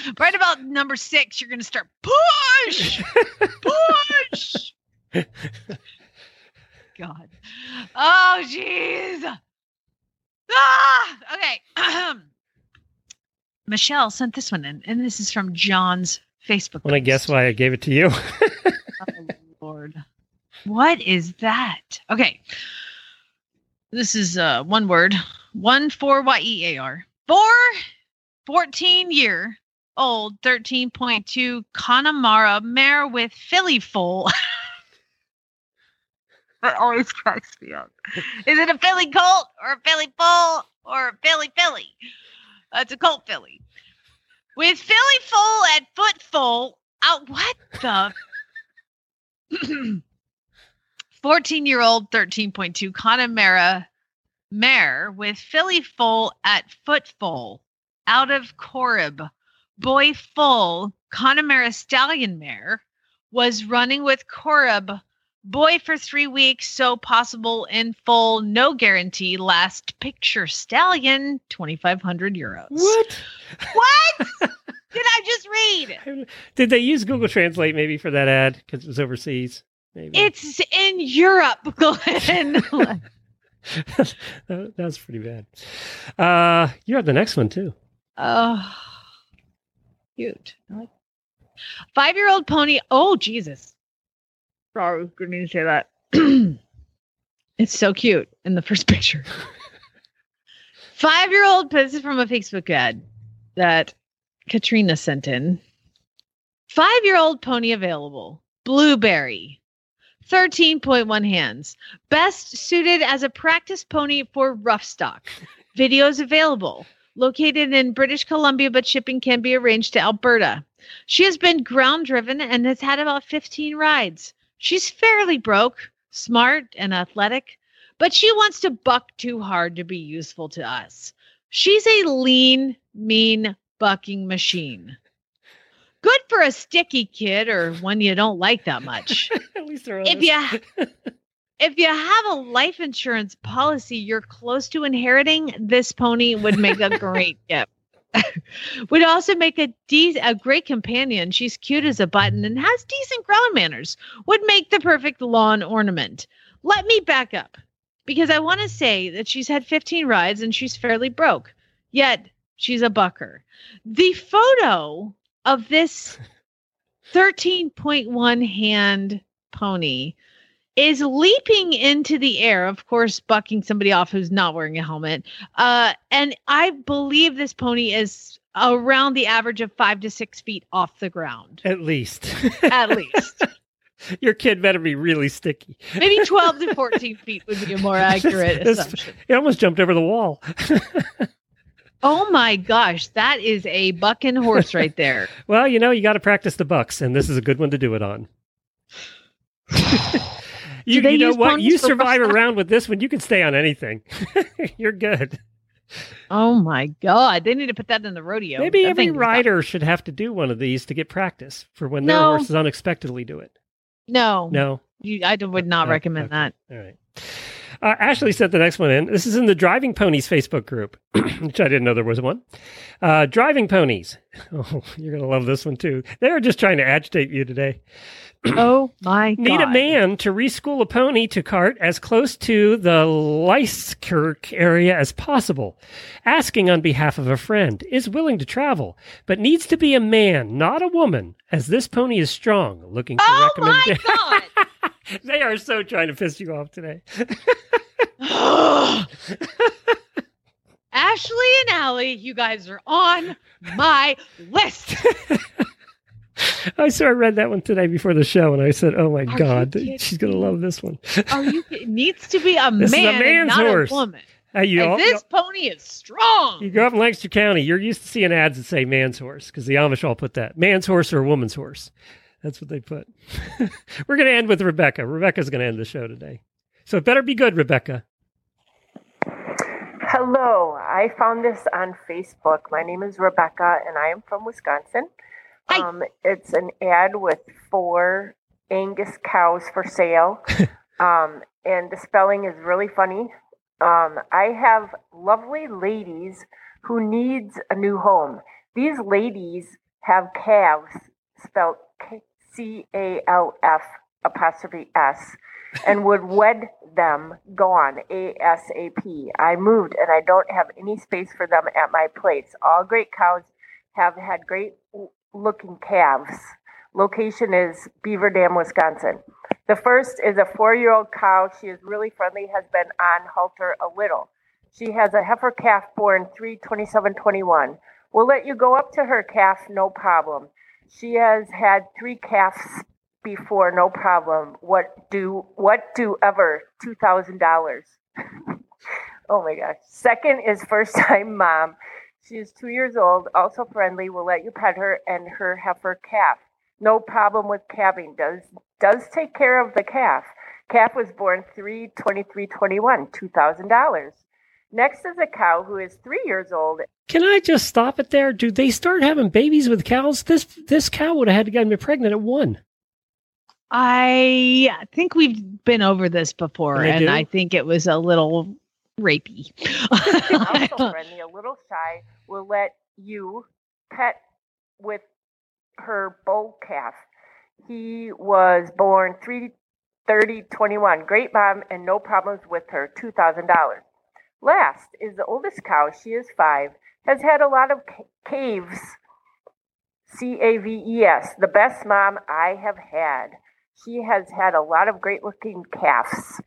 right about number six, you're gonna start push, push. God. Oh, jeez. Ah, okay. Michelle sent this one in, and this is from John's Facebook. Want to guess why I gave it to you? Oh, Lord. What is that? Okay. This is uh one word. One four Y E A R. Four 14 year old 13.2 Connemara mare with filly foal. that always cracks me up. Is it a filly colt or a filly foal or a filly filly? Uh, it's a colt filly. With filly foal at foot foal. Out what the 14 year old 13.2 Connemara mare with filly foal at foot foal out of Corib. Boy Full, Connemara stallion mare was running with Corib. Boy for three weeks, so possible in full, no guarantee. Last picture stallion, 2,500 euros. What? What did I just read? Did they use Google Translate maybe for that ad because it was overseas? Maybe It's in Europe, Glenn. that, that's pretty bad. Uh, you have the next one too. Oh, cute. Like Five year old pony. Oh, Jesus. Sorry, didn't to say that. it's so cute in the first picture. Five year old, this is from a Facebook ad that Katrina sent in. Five year old pony available. Blueberry. 13.1 hands. Best suited as a practice pony for rough stock. Videos available. Located in British Columbia, but shipping can be arranged to Alberta. She has been ground driven and has had about 15 rides. She's fairly broke, smart, and athletic, but she wants to buck too hard to be useful to us. She's a lean, mean bucking machine. Good for a sticky kid or one you don't like that much. At least they're if you if you have a life insurance policy you're close to inheriting, this pony would make a great gift. would also make a de- a great companion. She's cute as a button and has decent ground manners. Would make the perfect lawn ornament. Let me back up because I want to say that she's had 15 rides and she's fairly broke. Yet she's a bucker. The photo of this 13.1 hand pony is leaping into the air, of course, bucking somebody off who's not wearing a helmet. Uh, and I believe this pony is around the average of five to six feet off the ground, At least. at least. Your kid better be really sticky. Maybe 12 to 14 feet would be a more accurate It's- assumption. It almost jumped over the wall. Oh my gosh, that is a bucking horse right there. well, you know, you got to practice the bucks, and this is a good one to do it on. You, you know what? You survive around with this one. You can stay on anything. You're good. Oh my god, they need to put that in the rodeo. Maybe That every rider should have to do one of these to get practice for when their No. horses unexpectedly do it. No, No. you, I would not Oh, recommend okay. that. All right. Uh, Ashley sent the next one in. This is in the Driving Ponies Facebook group, which I didn't know there was one. Uh, driving Ponies. Oh, you're going to love this one too. They're just trying to agitate you today. Oh my Need a man to reschool a pony to cart as close to the Leiskirk area as possible. Asking on behalf of a friend. Is willing to travel, but needs to be a man, not a woman, as this pony is strong. Looking for Oh recommend- my God. they are so trying to piss you off today. Ashley and Allie, you guys are on my list. I so I read that one today before the show, and I said, "Oh my you god, she's gonna love this one." Are you? It needs to be a This is a man, man's not horse. a woman. Hey, you, all, this pony is strong. you go up in Lancaster County, you're used to seeing ads that say "man's horse" because the Amish all put that man's horse or woman's horse. That's what they put. We're gonna end with Rebecca. Rebecca's gonna end the show today, so it better be good, Rebecca. Hello, I found this on Facebook. My name is Rebecca and I am from Wisconsin. Um, it's an ad with four Angus cows for sale. um, and the spelling is really funny. Um, I have lovely ladies who needs a new home. These ladies have calves spelled C A L F apostrophe S and would wed them gone ASAP. I moved and I don't have any space for them at my place. All great cows have had great looking calves. Location is Beaver Dam, Wisconsin. The first is a four year old cow. She is really friendly, has been on halter a little. She has a heifer calf born 32721. We'll let you go up to her calf, no problem. She has had three calves before, no problem. What do what do ever two thousand dollars? oh my gosh. Second is first time mom. She is two years old, also friendly. We'll let you pet her and her heifer calf. No problem with calving. Does does take care of the calf. Calf was born three twenty three twenty one, two thousand dollars. Next is a cow who is three years old Can I just stop it there? Do they start having babies with cows? This this cow would have had to get me pregnant at one. I think we've been over this before, They and do? I think it was a little rapey. also friendly, a little shy, will let you pet with her bull calf. He was born 330 21. Great mom and no problems with her. $2,000. Last is the oldest cow. She is five. Has had a lot of ca- caves. C A V E S. The best mom I have had. She has had a lot of great looking calves.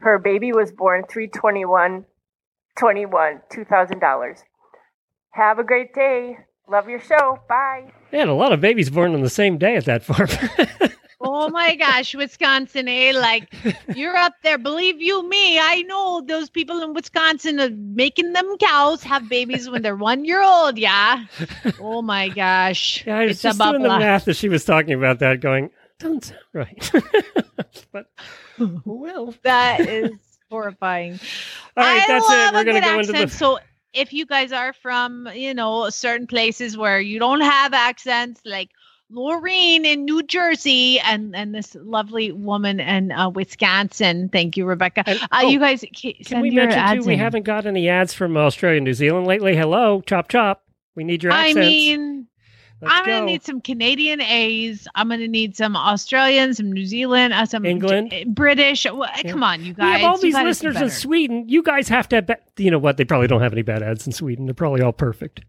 Her baby was born 321 21 $2,000. Have a great day. Love your show. Bye. They had a lot of babies born on the same day at that farm. oh my gosh, Wisconsin, eh? Like you're up there. Believe you me, I know those people in Wisconsin are making them cows have babies when they're one year old. Yeah. Oh my gosh. Yeah, I was it's just doing the math as she was talking about that, going, doesn't sound right. but well, That is horrifying. All right, I that's it. We're gonna good go into the- So if you guys are from, you know, certain places where you don't have accents, like Laureen in New Jersey and and this lovely woman in uh, Wisconsin. Thank you, Rebecca. uh, oh, you guys ca- can send we your mention ads too? We in. haven't got any ads from Australia and New Zealand lately. Hello, chop chop. We need your accents. I accents. mean, Let's I'm gonna need some Canadian A's. I'm gonna need some Australian, some New Zealand, uh, some England. J- British. Well, Come on, you guys. we have all these listeners in. Sweden. You guys have to have. Ba- you know what? They probably don't have any bad ads in Sweden. They're probably all perfect.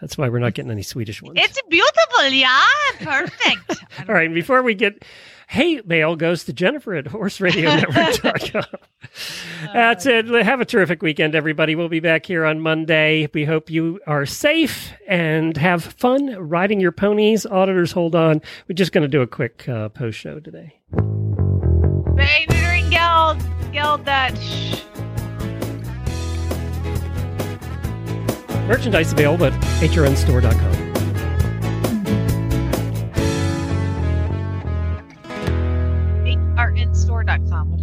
That's why we're not getting any Swedish ones. It's beautiful, yeah, perfect. All right, before we get hate mail goes to Jennifer at horseradionetwork.com. That's it. Have a terrific weekend, everybody. We'll be back here on Monday. We hope you are safe and have fun riding your ponies. Auditors, hold on. We're just going to do a quick uh, post show today. Spay neutering guild, guild that. Shh. Merchandise available at hrnstore.com. Artinstore.com. What